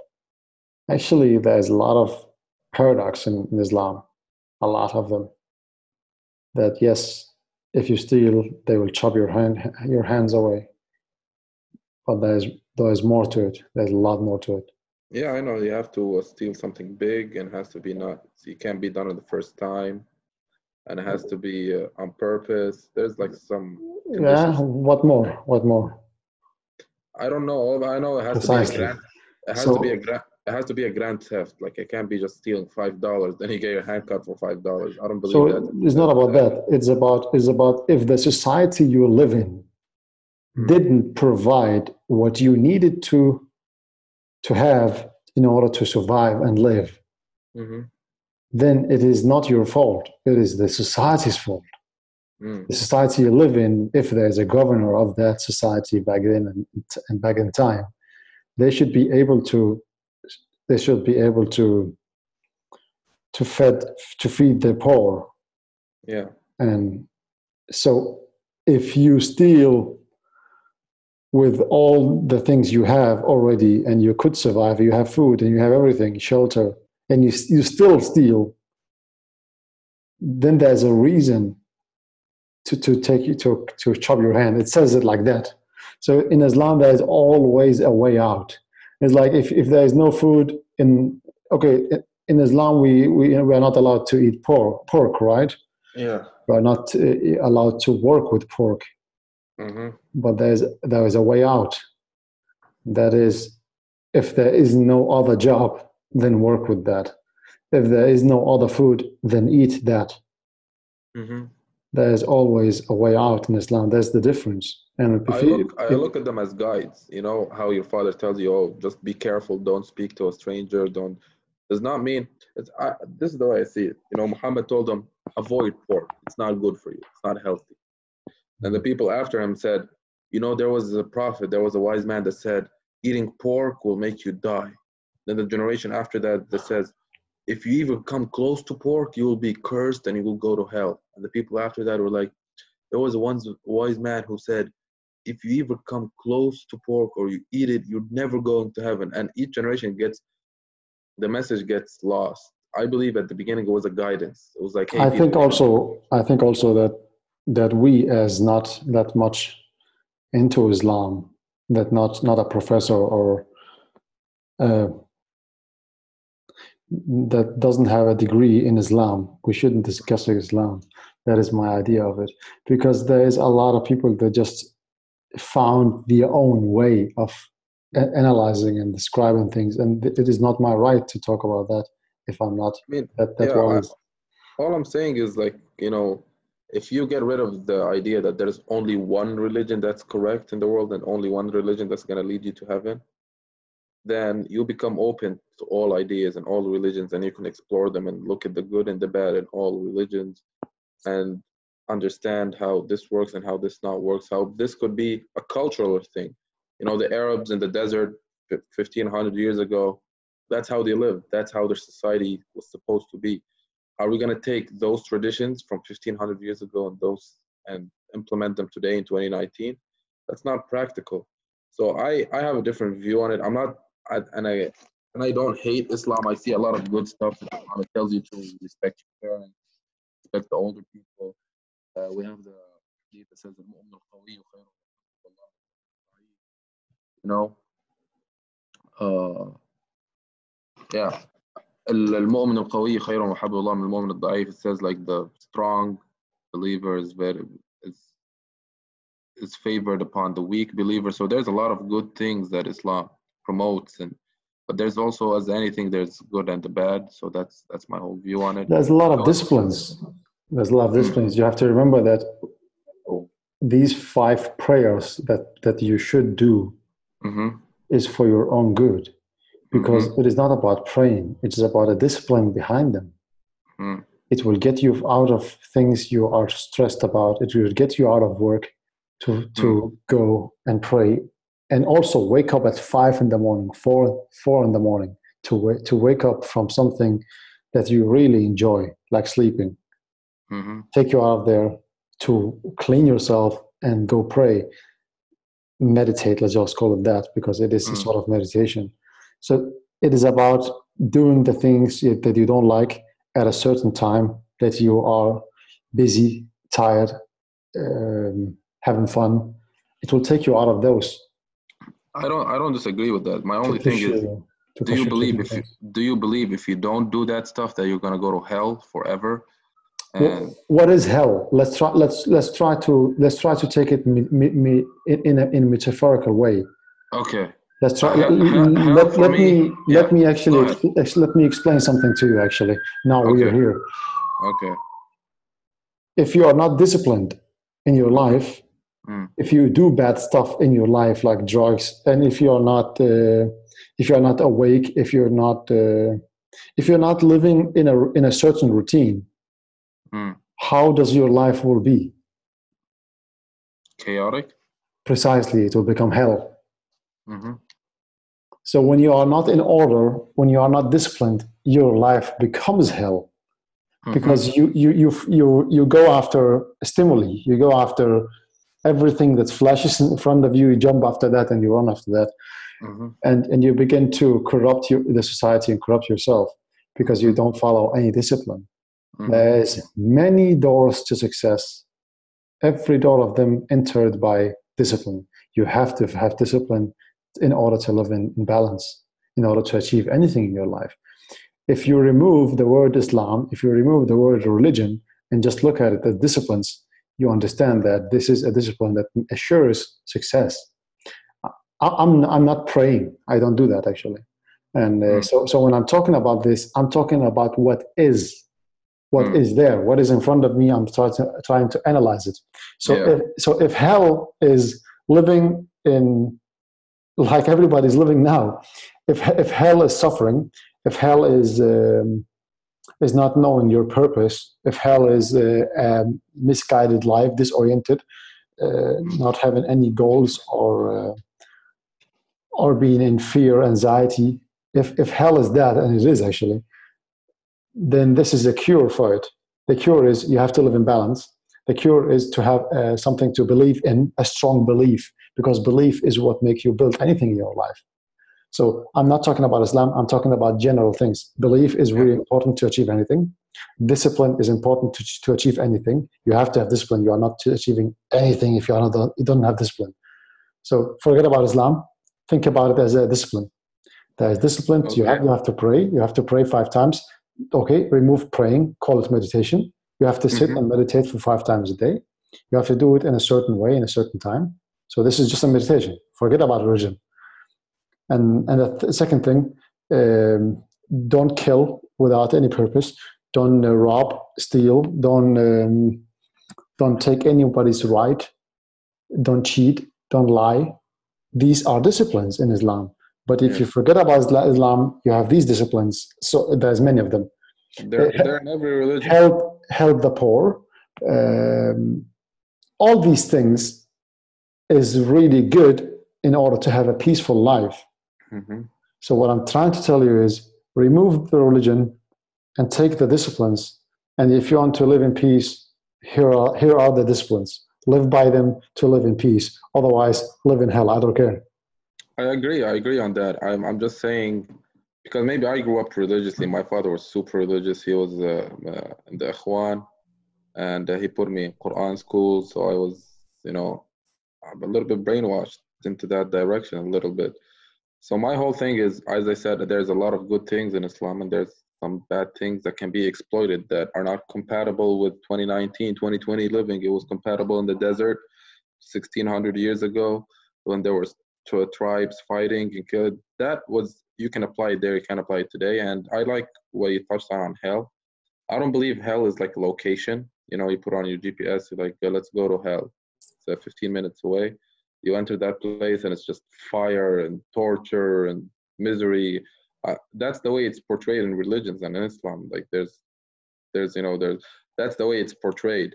Actually, there's a lot of paradox in, in Islam a lot of them. That yes, if you steal, they will chop your hand your hands away. But there's there's more to it. There's a lot more to it. Yeah, I know. You have to uh, steal something big, and has to be not. You can't be done on the first time, and it has to be uh, on purpose. There's like some. Yeah. What more? What more? I don't know. I know it has Precisely. to be a grand. It has so, to be a grand it has to be a grand theft. Like it can't be just stealing five dollars, then you get your hand cut for five dollars. I don't believe so that. It's not about that. It's about it's about if the society you live in hmm. didn't provide what you needed to to have in order to survive and live, mm-hmm. Then it is not your fault. It is the society's fault. Mm. The society you live in, if there's a governor of that society back then and, and back in time, they should be able to they should be able to to fed to feed the poor yeah and so if you steal with all the things you have already and you could survive you have food and you have everything shelter and you, you still steal then there's a reason to, to take you to, to chop your hand it says it like that so in islam there is always a way out it's like if, if there is no food in okay in Islam we, we we are not allowed to eat pork pork right? Yeah. We are not uh, allowed to work with pork. Mm-hmm. But there's there is a way out. That is, if there is no other job, then work with that. If there is no other food, then eat that. Mm-hmm. There is always a way out in Islam. That's the difference. And I look, I look at them as guides. You know how your father tells you, "Oh, just be careful. Don't speak to a stranger. Don't." Does not mean it's. I, this is the way I see it. You know, Muhammad told them, "Avoid pork. It's not good for you. It's not healthy." And the people after him said, "You know, there was a prophet. There was a wise man that said, eating pork will make you die." Then the generation after that that says, "If you even come close to pork, you will be cursed and you will go to hell." And the people after that were like, "There was a wise man who said." if you even come close to pork or you eat it, you're never going to heaven. And each generation gets the message gets lost. I believe at the beginning it was a guidance. It was like, hey, I think also, I think also that that we as not that much into Islam, that not not a professor or uh, that doesn't have a degree in Islam, we shouldn't discuss Islam. That is my idea of it, because there is a lot of people that just found their own way of analyzing and describing things. And it is not my right to talk about that if i'm not I mean, that, that yeah, I, all i'm saying is like you know if you get rid of the idea that there's only one religion that's correct in the world and only one religion that's going to lead you to heaven then you become open to all ideas and all religions and you can explore them and look at the good and the bad in all religions and understand how this works and how this not works how this could be a cultural thing. You know the arabs in the desert 1500 years ago that's how they lived. That's how their society was supposed to be. Are we going to take those traditions from 1500 years ago and those and implement them today in 2019 that's not practical. So i i have a different view on it. I'm not I, and i and i don't hate islam i see a lot of good stuff it tells you to respect your parents respect the older people uh, we have the hadith that says المؤمن القوي خير you know uh, yeah المؤمن القوي خير وحب الله من المؤمن الضعيف it says like the strong believer is very is is favored upon the weak believer so there's a lot of good things that Islam promotes and but there's also as anything there's good and the bad. So that's that's my whole view on it. There's a lot of disciplines. There's a lot of disciplines. You have to remember that these five prayers that that you should do hmm is for your own good because Mm-hmm. it is not about praying. It is about a discipline behind them. Mm. it will get you out of things you are stressed about. It will get you out of work to to go and pray and also wake up at five in the morning four four in the morning to to wake up from something that you really enjoy like sleeping. Hmm take you out of there to clean yourself and go pray. Meditate let's just call it that because it is a Mm. sort of meditation. So it is about doing the things that you don't like at a certain time that you are busy tired um, having fun. It will take you out of those I don't I don't disagree with that. My only thing is do you believe if you do you believe if you don't do that stuff that you're gonna go to hell forever? And what is hell let's try let's let's try to let's try to take it me, me, me, in, a, in a metaphorical way okay. Let's try. Uh, hell- let, hell- let, let me, me- let me actually ex- let me explain something to you. Actually, now we are here. Okay. If you are not disciplined in your life, Mm. if you do bad stuff in your life like drugs, and if you are not, uh, if you are not awake, if you're not, uh, if you're not living in a in a certain routine, Mm. how does your life will be? Chaotic? Precisely, it will become hell. hmm So when you are not in order, when you are not disciplined, your life becomes hell. Mm-hmm. because you you you you you go after stimuli you go after everything that flashes in front of you you jump after that and you run after that. Hmm and and you begin to corrupt your, the society and corrupt yourself because you don't follow any discipline. Hmm there's many doors to success. Every door of them entered by discipline. You have to have discipline in order to live in, in balance in order to achieve anything in your life. If you remove the word Islam, if you remove the word religion and just look at it as disciplines, you understand that this is a discipline that assures success. I- I'm, I'm not praying. I don't do that actually. And uh, Mm. so, so when I'm talking about this, I'm talking about what is, what Mm. is there, what is in front of me. I'm trying to, trying to analyze it. So, Yeah. if, so if hell is living in, like everybody's living now, if, if hell is suffering, if hell is um, is not knowing your purpose, if hell is a, um, misguided life, disoriented, uh, not having any goals or uh, or being in fear, anxiety, if if hell is that, and it is actually, then this is a cure for it. The cure is you have to live in balance. The cure is to have uh, something to believe in, a strong belief, because belief is what makes you build anything in your life. So I'm not talking about Islam. I'm talking about general things. Belief is really important to achieve anything. Discipline is important to, to achieve anything. You have to have discipline. You are not achieving anything if you are not you don't have discipline. So forget about Islam. Think about it as a discipline. There is discipline. You have you have to pray. You have to pray five times. Okay, remove praying. Call it meditation. You have to sit Mhm. and meditate for five times a day. You have to do it in a certain way in a certain time. So this is just a meditation. Forget about religion. And and the th- second thing, um, don't kill without any purpose. Don't uh, rob, steal. Don't um, don't take anybody's right. Don't cheat. Don't lie. These are disciplines in Islam. But if Yeah. you forget about Islam, you have these disciplines. So there's many of them. They're, they're in every religion. Help help the poor. Um, all these things is really good in order to have a peaceful life. Hmm So what I'm trying to tell you is remove the religion and take the disciplines. And if you want to live in peace, here are here are the disciplines. Live by them to live in peace. Otherwise, live in hell. I don't care. I agree. I agree on that. I'm, I'm just saying because maybe I grew up religiously. My father was super religious. He was uh, uh, in the Ikhwan, and uh, he put me in Quran school. So I was, you know, I'm a little bit brainwashed into that direction a little bit. So my whole thing is, as I said, there's a lot of good things in Islam, and there's some bad things that can be exploited that are not compatible with 2019, 2020 living. It was compatible in the desert 1600 years ago when there was two tribes fighting and killed. That was you can apply it there, you can apply it today. And I like what you touched on hell. I don't believe hell is like a location. You know, you put on your GPS, you're like, "Yeah, let's go to hell. It's uh, 15 minutes away. You enter that place and it's just fire and torture and misery. Uh, that's the way it's portrayed in religions and in Islam. Like there's, there's you know there's that's the way it's portrayed,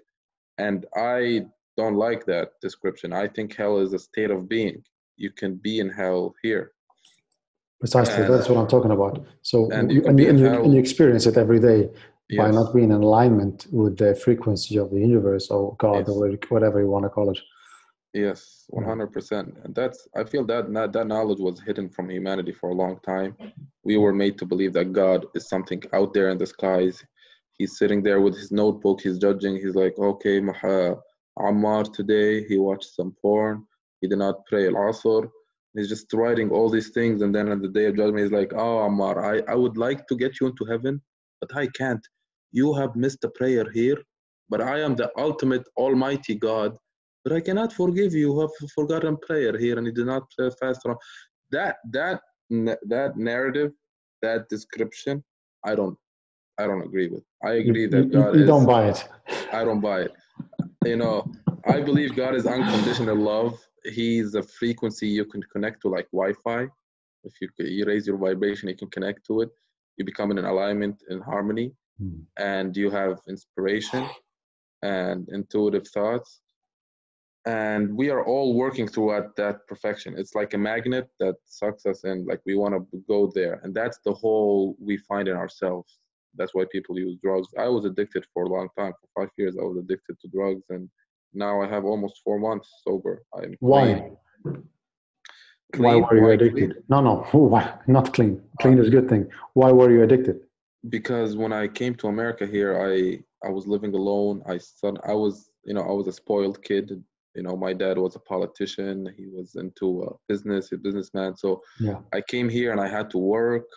and I don't like that description. I think hell is a state of being. You can be in hell here. Precisely, and, that's what I'm talking about. So, and you, and and you, and you experience it every day yes. by not being in alignment with the frequency of the universe or God yes. or whatever you want to call it. Yes, one hundred percent, and that's I feel that that knowledge was hidden from humanity for a long time. We were made to believe that God is something out there in the skies. He's sitting there with his notebook. He's judging. He's like, okay, Maha, Ammar today he watched some porn. He did not pray al Asr. He's just writing all these things, and then on the day of judgment, he's like, oh Ammar, I I would like to get you into heaven, but I can't. You have missed a prayer here, but I am the ultimate Almighty God but I cannot forgive you who have forgotten prayer here and you do not fast. That that that narrative, that description, I don't I don't agree with. I agree that God you is, don't buy it. I don't buy it. You know, I believe God is unconditional love. He's a frequency you can connect to like Wi-Fi. If you, you raise your vibration, you can connect to it. You become in an alignment in harmony, mm. and you have inspiration and intuitive thoughts and we are all working toward that perfection. It's like a magnet that sucks us in like we want to go there. And that's the hole we find in ourselves. That's why people use drugs. I was addicted for a long time. For five years i was addicted to drugs and now i have almost four months sober. I'm why? clean. why were you addicted? Clean? no no. [laughs] Why? Not clean. Uh, clean is a good thing. Why were you addicted? because when i came to america here i i was living alone. I son i was you know i was a spoiled kid you know my dad was a politician he was into uh, business a businessman so yeah. i came here and i had to work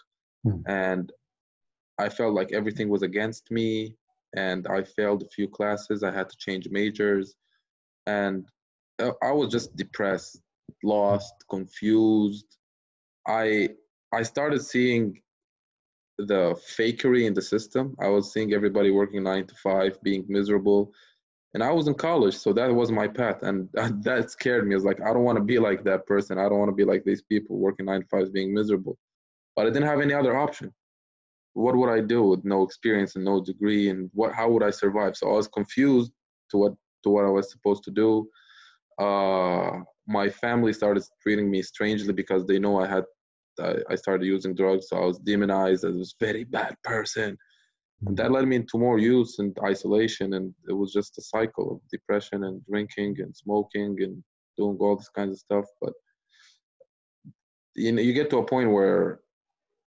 mm. and i felt like everything was against me and i failed a few classes i had to change majors and uh, i was just depressed lost confused i i started seeing the fakery in the system i was seeing everybody working nine to five being miserable and I was in college, so that was my path, and [laughs] that, scared me. I was like, I don't want to be like that person. I don't want to be like these people working nine to five, being miserable. But I didn't have any other option. What would I do with no experience and no degree, and what? How would I survive? So I was confused to what to what I was supposed to do. Uh, my family started treating me strangely because they know I had I, I started using drugs, so I was demonized as this very bad person and that led me into more use and isolation and it was just a cycle of depression and drinking and smoking and doing all this kinds of stuff. But you know you get to a point where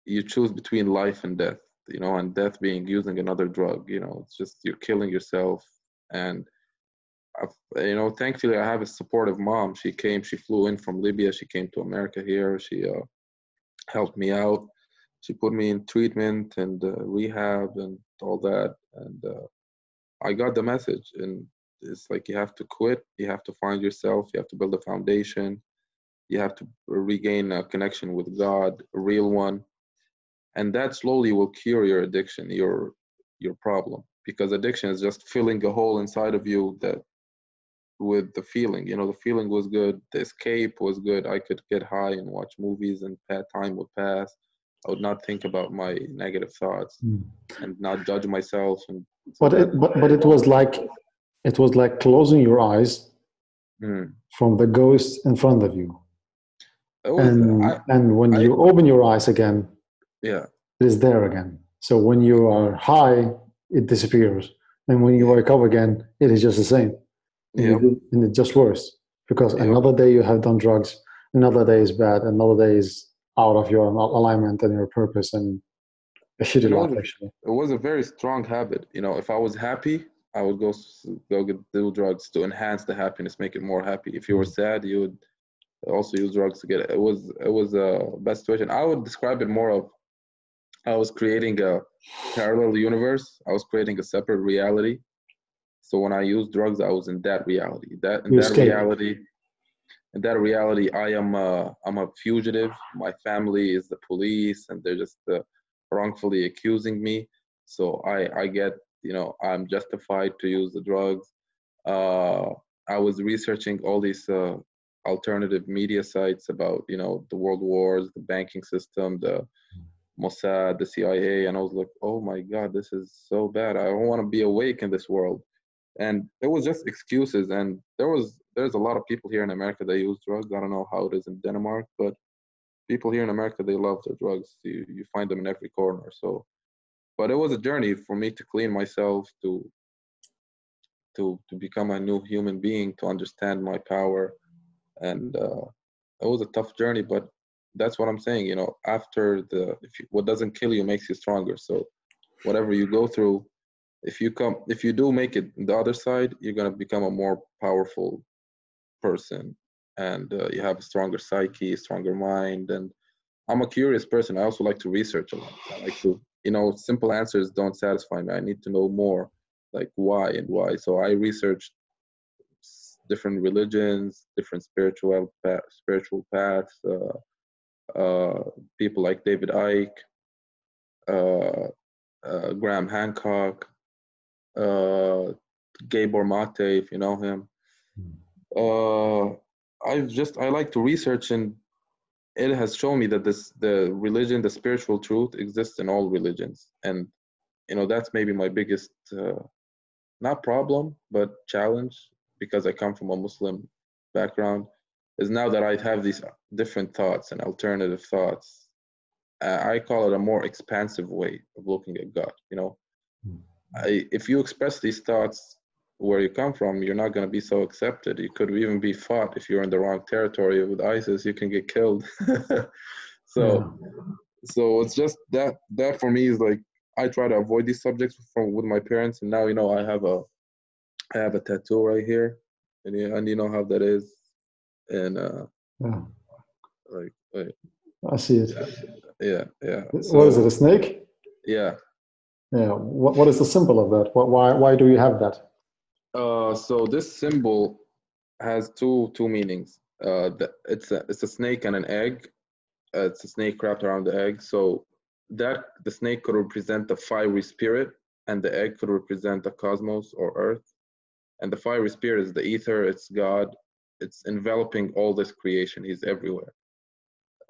you choose between life and death you know and death being using another drug you know it's just you're killing yourself. And I've, you know thankfully i have a supportive mom. She came she flew in from libya. She came to america here. She uh, helped me out she put me in treatment and uh, rehab and all that and uh, i got the message and it's like you have to quit you have to find yourself you have to build a foundation you have to regain a connection with god a real one and that slowly will cure your addiction your your problem because addiction is just filling a hole inside of you that with the feeling you know the feeling was good the escape was good i could get high and watch movies and time would pass I would not think about my negative thoughts mm. and not judge myself. And but it, but but it was like it was like closing your eyes mm. from the ghost in front of you. Was, and I, and when I, you open your eyes again, yeah, it is there again. So when you are high, it disappears, and when you wake up again, it is just the same. Yeah, and it's just worse because yeah. another day you have done drugs, another day is bad, another day is out of your alignment and your purpose and a shitty you know, life actually. it was a very strong habit. You know if i was happy i would go go get do drugs to enhance the happiness make it more happy. If you were mm-hmm. sad you would also use drugs to get it. It was it was a best situation. I would describe it more of i was creating a parallel universe. I was creating a separate reality. So when i used drugs i was in that reality. That in that reality in that reality, I am a, I'm a fugitive. My family is the police, and they're just uh, wrongfully accusing me. So I I get you know I'm justified to use the drugs. Uh, I was researching all these uh, alternative media sites about you know the world wars, the banking system, the Mossad, the CIA, and I was like, oh my god, this is so bad. I don't want to be awake in this world. And it was just excuses. And there was there's a lot of people here in America that use drugs. I don't know how it is in Denmark, but people here in America they love their drugs. You you find them in every corner. So, but it was a journey for me to clean myself to to to become a new human being, to understand my power, and uh, it was a tough journey. But that's what I'm saying. You know, after the if you, what doesn't kill you makes you stronger. So, whatever you go through, if you come if you do make it the other side, you're gonna become a more powerful person, and uh, you have a stronger psyche, stronger mind, and I'm a curious person. I also like to research a lot. I like to, you know, simple answers don't satisfy me. I need to know more like why and why. So I researched different religions, different spiritual path, spiritual paths, uh, uh, people like David Icke, uh, uh Graham Hancock, uh, Gabor Mate, if you know him. Uh, I've just I like to research and it has shown me that this the religion, the spiritual truth exists in all religions, and you know that's maybe my biggest uh, not problem but challenge because I come from a Muslim background is now that I have these different thoughts and alternative thoughts. Uh, I call it a more expansive way of looking at God. You know, hmm. I, if you express these thoughts where you come from, you're not going to be so accepted. You could even be fought if you're in the wrong territory with ISIS. You can get killed. [laughs] so, yeah. so it's just that that for me is like I try to avoid these subjects from with my parents, and now you know I have a I have a tattoo right here, and you, and you know how that is, and uh, yeah. like wait. I see it. Yeah, yeah. So, what is it? A snake? Yeah. Yeah. What What is the symbol of that? Why Why do you have that? Uh, so this symbol has two two meanings. Uh, the, it's a it's a snake and an egg. Uh, it's a snake wrapped around the egg. So that the snake could represent the fiery spirit and the egg could represent the cosmos or earth and the fiery spirit is the ether it's god it's enveloping all this creation he's everywhere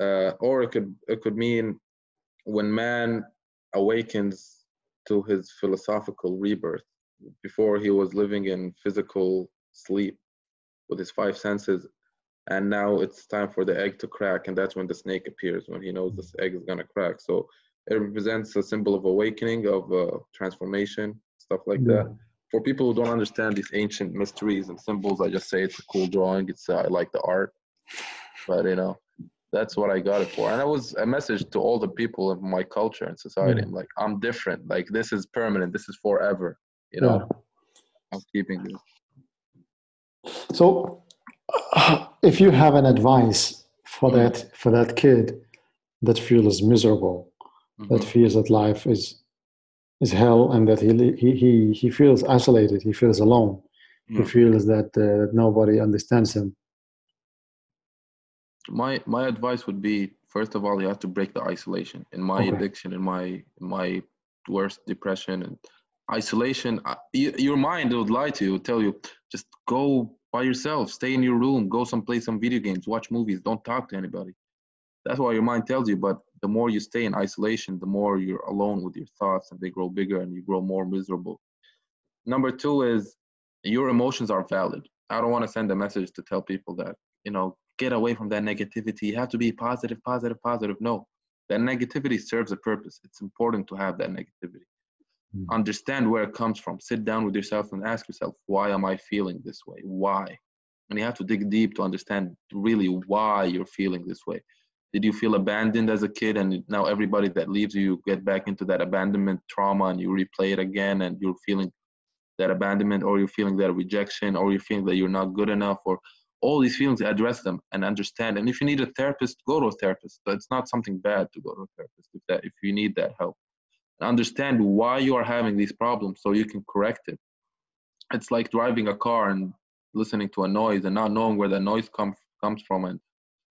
uh, or it could it could mean when man awakens to his philosophical rebirth before he was living in physical sleep with his five senses and now it's time for the egg to crack and that's when the snake appears when he knows this egg is going to crack so it represents a symbol of awakening, of uh, transformation, stuff like yeah. that. For people who don't understand these ancient mysteries and symbols, I just say it's a cool drawing. It's uh, I like the art, but you know, that's what I got it for. And it was a message to all the people of my culture and society. Yeah. I'm like, I'm different. Like this is permanent. This is forever. You know, yeah. I'm keeping this. So, [sighs] if you have an advice for mm. that for that kid that feels miserable mm-hmm. that feels that life is is hell and that he he he, he feels isolated he feels alone mm-hmm. he feels that uh, nobody understands him my my advice would be first of all you have to break the isolation in my okay. addiction in my in my worst depression and isolation uh, your mind would lie to you tell you just go by yourself stay in your room go some play some video games watch movies don't talk to anybody that's why your mind tells you but the more you stay in isolation, the more you're alone with your thoughts and they grow bigger and you grow more miserable. Number two is your emotions are valid. I don't want to send a message to tell people that, you know, get away from that negativity. You have to be positive, positive, positive. No, that negativity serves a purpose. It's important to have that negativity. Mm-hmm. Understand where it comes from. Sit down with yourself and ask yourself, why am I feeling this way? Why? And you have to dig deep to understand really why you're feeling this way did you feel abandoned as a kid and now everybody that leaves you, you get back into that abandonment trauma and you replay it again and you're feeling that abandonment or you're feeling that rejection or you're feeling that you're not good enough or all these feelings address them and understand and if you need a therapist go to a therapist but it's not something bad to go to a therapist if that if you need that help understand why you are having these problems so you can correct it it's like driving a car and listening to a noise and not knowing where that noise comes comes from and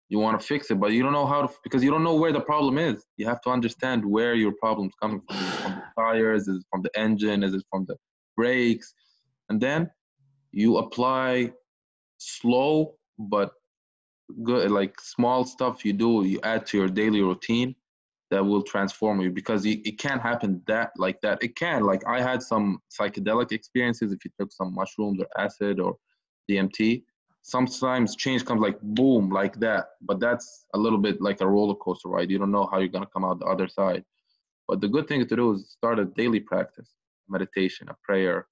you want to fix it, but you don't know how to because you don't know where the problem is. You have to understand where your problem's coming from. From the tires? Is it from the engine? Is it from the brakes? And then you apply slow but good like small stuff you do you add to your daily routine that will transform you because it, it can't happen that like that. It can like i had some psychedelic experiences if you took some mushrooms or acid or dmt sometimes change comes like boom like that. But that's a little bit like a roller coaster ride. You don't know how you're going to come out the other side. But the good thing to do is start a daily practice meditation a prayer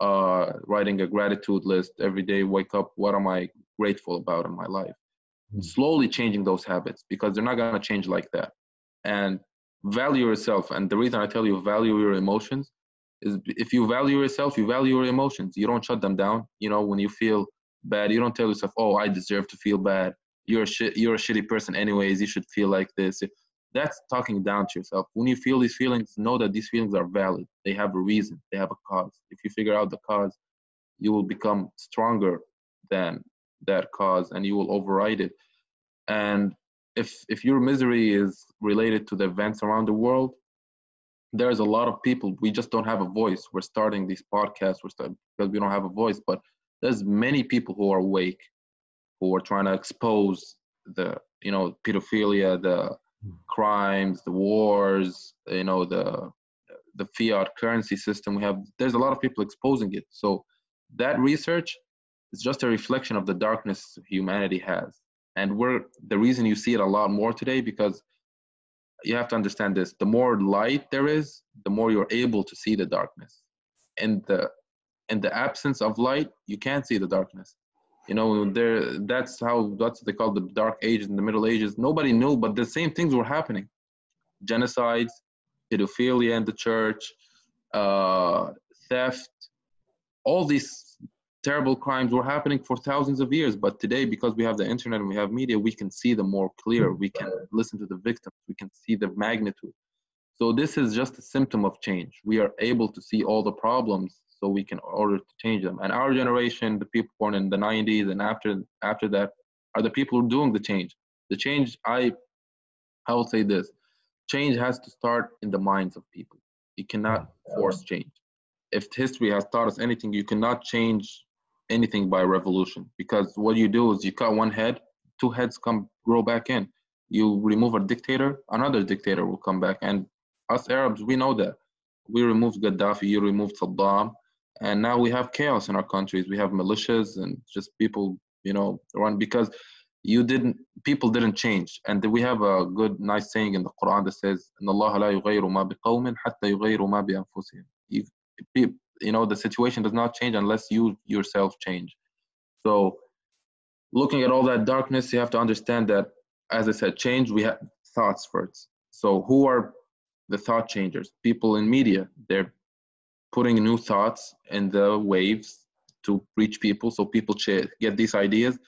uh, writing a gratitude list every day wake up what am i grateful about in my life? Mm-hmm. slowly changing those habits because they're not going to change like that and value yourself. And the reason i tell you value your emotions is if you value yourself you value your emotions. You don't shut them down. You know when you feel bad you don't tell yourself oh i deserve to feel bad. You're a shit you're a shitty person anyways. You should feel like this. That's talking down to yourself. When you feel these feelings know that these feelings are valid. They have a reason. They have a cause. If you figure out the cause you will become stronger than that cause and you will override it. And if if your misery is related to the events around the world there's a lot of people we just don't have a voice. We're starting these podcasts we're starting because we don't have a voice but there's many people who are awake who are trying to expose the you know pedophilia the hmm. crimes the wars you know the the fiat currency system we have. There's a lot of people exposing it. So that research is just a reflection of the darkness humanity has and we're the reason you see it a lot more today because you have to understand this the more light there is the more you're able to see the darkness. In the in the absence of light you can't see the darkness. You know there that's how that's what they call the dark ages in the middle ages. Nobody knew but the same things were happening. Genocides pedophilia in the church uh, theft all these terrible crimes were happening for thousands of years but today because we have the internet and we have media we can see them more clear. We can listen to the victims. We can see the magnitude. So this is just a symptom of change. We are able to see all the problems so we can order to change them. And our generation the people born in the 90s and after after that are the people who are doing the change. The change i i will say this change has to start in the minds of people. You cannot force change. If history has taught us anything you cannot change anything by revolution because what you do is you cut one head, two heads come grow back in. You remove a dictator, another dictator will come back. And us Arabs, we know that. We removed Gaddafi, you removed Saddam, and now we have chaos in our countries. We have militias and just people, you know, run because you didn't people didn't change and we have a good nice saying in the quran that says ma ma you know the situation does not change unless you yourself change. So looking at all that darkness you have to understand that as i said change we have thoughts first. So who are the thought changers? People in media. They're putting new thoughts in the waves to reach people so people get these ideas.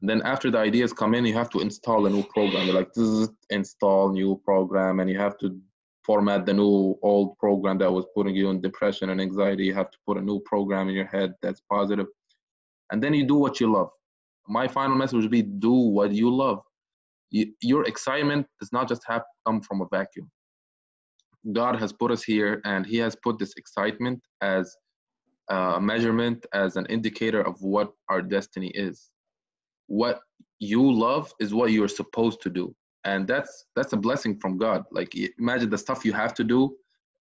Then after the ideas come in you have to install a new program You're like this is install new program and you have to format the new old program that was putting you in depression and anxiety. You have to put a new program in your head that's positive. And then you do what you love. My final message would be do what you love. You, your excitement does not just have come from a vacuum. God has put us here and He has put this excitement as a measurement, as an indicator of what our destiny is. What you love is what you're supposed to do and that's that's a blessing from god. Like imagine the stuff you have to do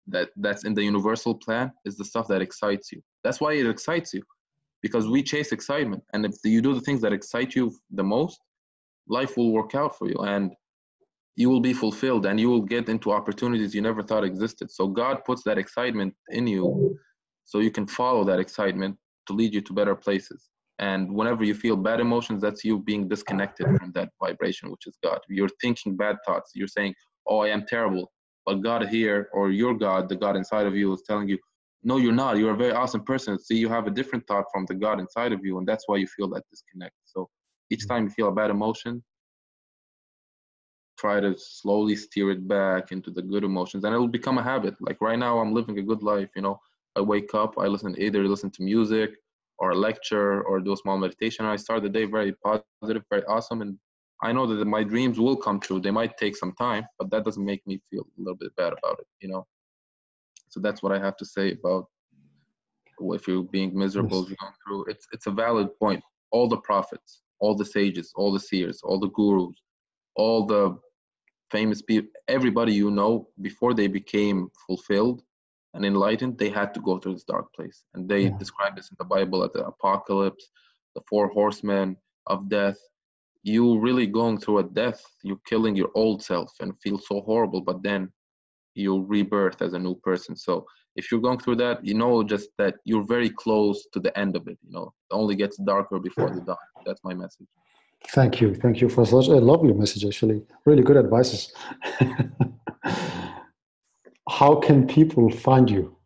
that that's in the universal plan is the stuff that excites you. That's why it excites you because we chase excitement. And if you do the things that excite you the most life will work out for you and you will be fulfilled and you will get into opportunities you never thought existed. So god puts that excitement in you so you can follow that excitement to lead you to better places and whenever you feel bad emotions that's you being disconnected from that vibration which is god. You're thinking bad thoughts. You're saying oh i am terrible. But god here or your god the god inside of you is telling you no you're not. You're a very awesome person. See you have a different thought from the god inside of you and that's why you feel that disconnect. So each time you feel a bad emotion try to slowly steer it back into the good emotions and it will become a habit. Like right now i'm living a good life you know? I wake up i listen either listen to music or a lecture or do a small meditation. I start the day very positive, very awesome, and I know that my dreams will come true. They might take some time, but that doesn't make me feel a little bit bad about it, you know. So that's what I have to say about if you're being miserable, yes. going through. It's it's a valid point. all the prophets, all the sages, all the seers, all the gurus, all the famous people, everybody you know, before they became fulfilled and enlightened, they had to go through this dark place. And they yeah. describe this in the Bible as the apocalypse, the four horsemen of death. You really going through a death, you're killing your old self and feel so horrible, but then you rebirth as a new person. So if you're going through that, you know just that you're very close to the end of it. You know, it only gets darker before the dawn. That's my message. Thank you. Thank you for such a lovely message, actually. Really good advices. [laughs] How can people find you?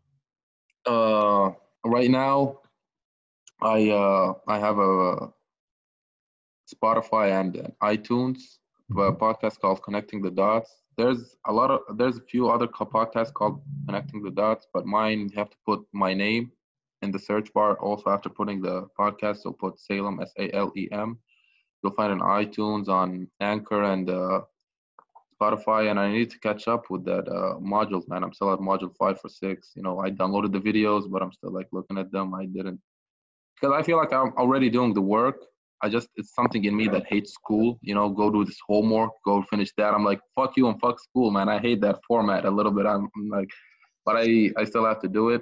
Uh, right now, I uh, I have a Spotify and iTunes a mm-hmm. podcast called Connecting the Dots. There's a lot of there's a few other podcasts called Connecting the Dots, but mine you have to put my name in the search bar. Also, after putting the podcast, so put Salem S A L E M You'll find it on iTunes, on Anchor, and uh, Spotify. And I need to catch up with that uh, modules, man. I'm still at module five for six. You know, I downloaded the videos, but I'm still like looking at them. I didn't because I feel like I'm already doing the work. I just it's something in me that hates school. You know, go do this homework, go finish that. I'm like, fuck you and fuck school, man. I hate that format a little bit. I'm, I'm like, but I I still have to do it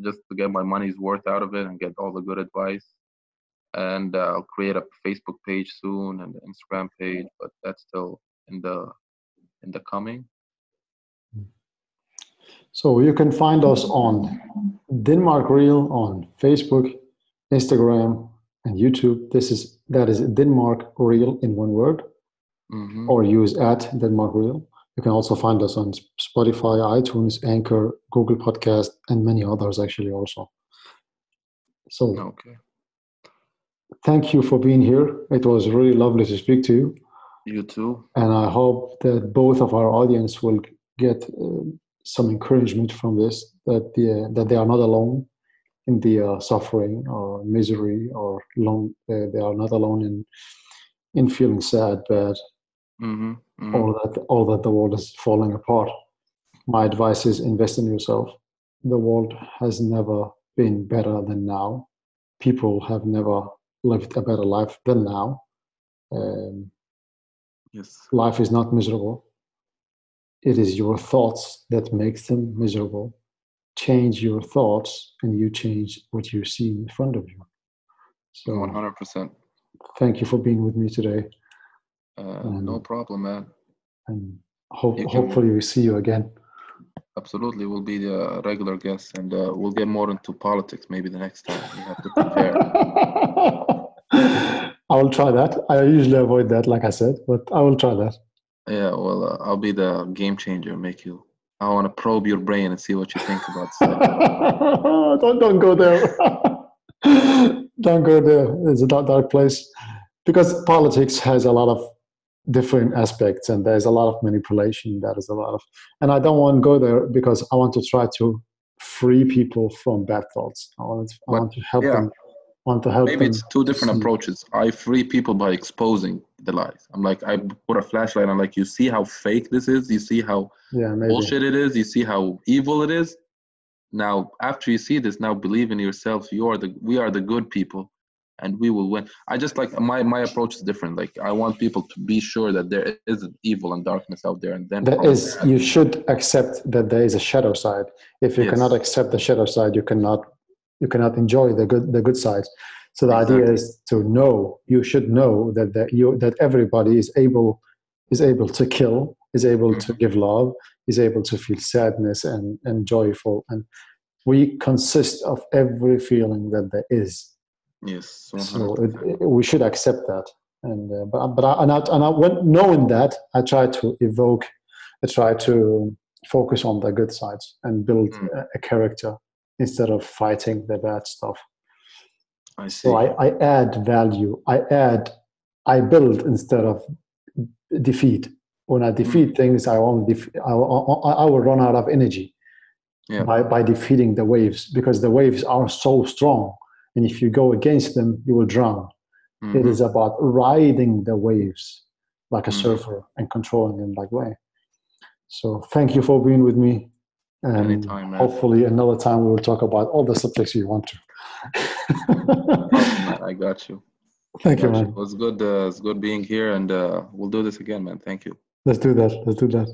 just to get my money's worth out of it and get all the good advice and uh, I'll create a Facebook page soon and an Instagram page, but that's still in the in the coming. So you can find us on Denmark Real on Facebook, Instagram, and YouTube. This is that is Denmark Real in one word, mm-hmm. or use at Denmark Real. You can also find us on Spotify, iTunes, Anchor, Google Podcast, and many others actually also. So okay thank you for being here. It was really lovely to speak to you. You too. And I hope that both of our audience will get uh, some encouragement from this that the, that they are not alone in the uh, suffering or misery or long uh, they are not alone in in feeling sad, bad, mm-hmm, mm-hmm. all that all that the world is falling apart. My advice is invest in yourself. The world has never been better than now. People have never lived a better life than now. Um, yes. Life is not miserable. It is your thoughts that makes them miserable. Change your thoughts, and you change what you see in front of you. So, one hundred percent. Thank you for being with me today. Uh, no problem, man. And hope, hopefully, we see you again. Absolutely, we'll be the regular guests, and uh, we'll get more into politics maybe the next time. We have to prepare. [laughs] I will try that. I usually avoid that, like I said, but I will try that. Yeah, well, uh, I'll be the game changer. Make you. I want to probe your brain and see what you think about stuff. [laughs] don't don't go there. [laughs] don't go there. It's a dark, dark place because politics has a lot of different aspects and there's a lot of manipulation. That is a lot of, and I don't want to go there because I want to try to free people from bad thoughts. I want to, I want to help yeah. them want to help maybe it's two different approaches. I free people by exposing the lies. I'm like i put a flashlight on like you see how fake this is you see how yeah, bullshit it is you see how evil it is. Now after you see this now believe in yourself. You are the we are the good people and we will win. I just like my my approach is different. Like i want people to be sure that there is evil and darkness out there and then there is you should accept that there is a shadow side. If you yes. cannot accept the shadow side you cannot you cannot enjoy the good the good sides. So the exactly. idea is to know. You should know that that you that everybody is able is able to kill, is able mm-hmm. to give love, is able to feel sadness and and joyful, and we consist of every feeling that there is. Yes. 100%. So it, it, we should accept that. And uh, but but I, and I, and I, when knowing that, I try to evoke, I try to focus on the good sides and build mm. a, a character instead of fighting the bad stuff. I see. So I, I add value. I add, I build instead of defeat. When I hmm. defeat mm. things, I won't. Def- I, I, I will run out of energy yeah. by by defeating the waves because the waves are so strong, and if you go against them, you will drown. Mm-hmm. It is about riding the waves like a mm-hmm. surfer and controlling them that way. So thank you for being with me. And Anytime, hopefully, another time we will talk about all the subjects you want to. oh, I got you. [laughs] Thank you, Pleasure. man. It was good. Uh, it's good being here, and uh, we'll do this again, man. Thank you. Let's do that. Let's do that.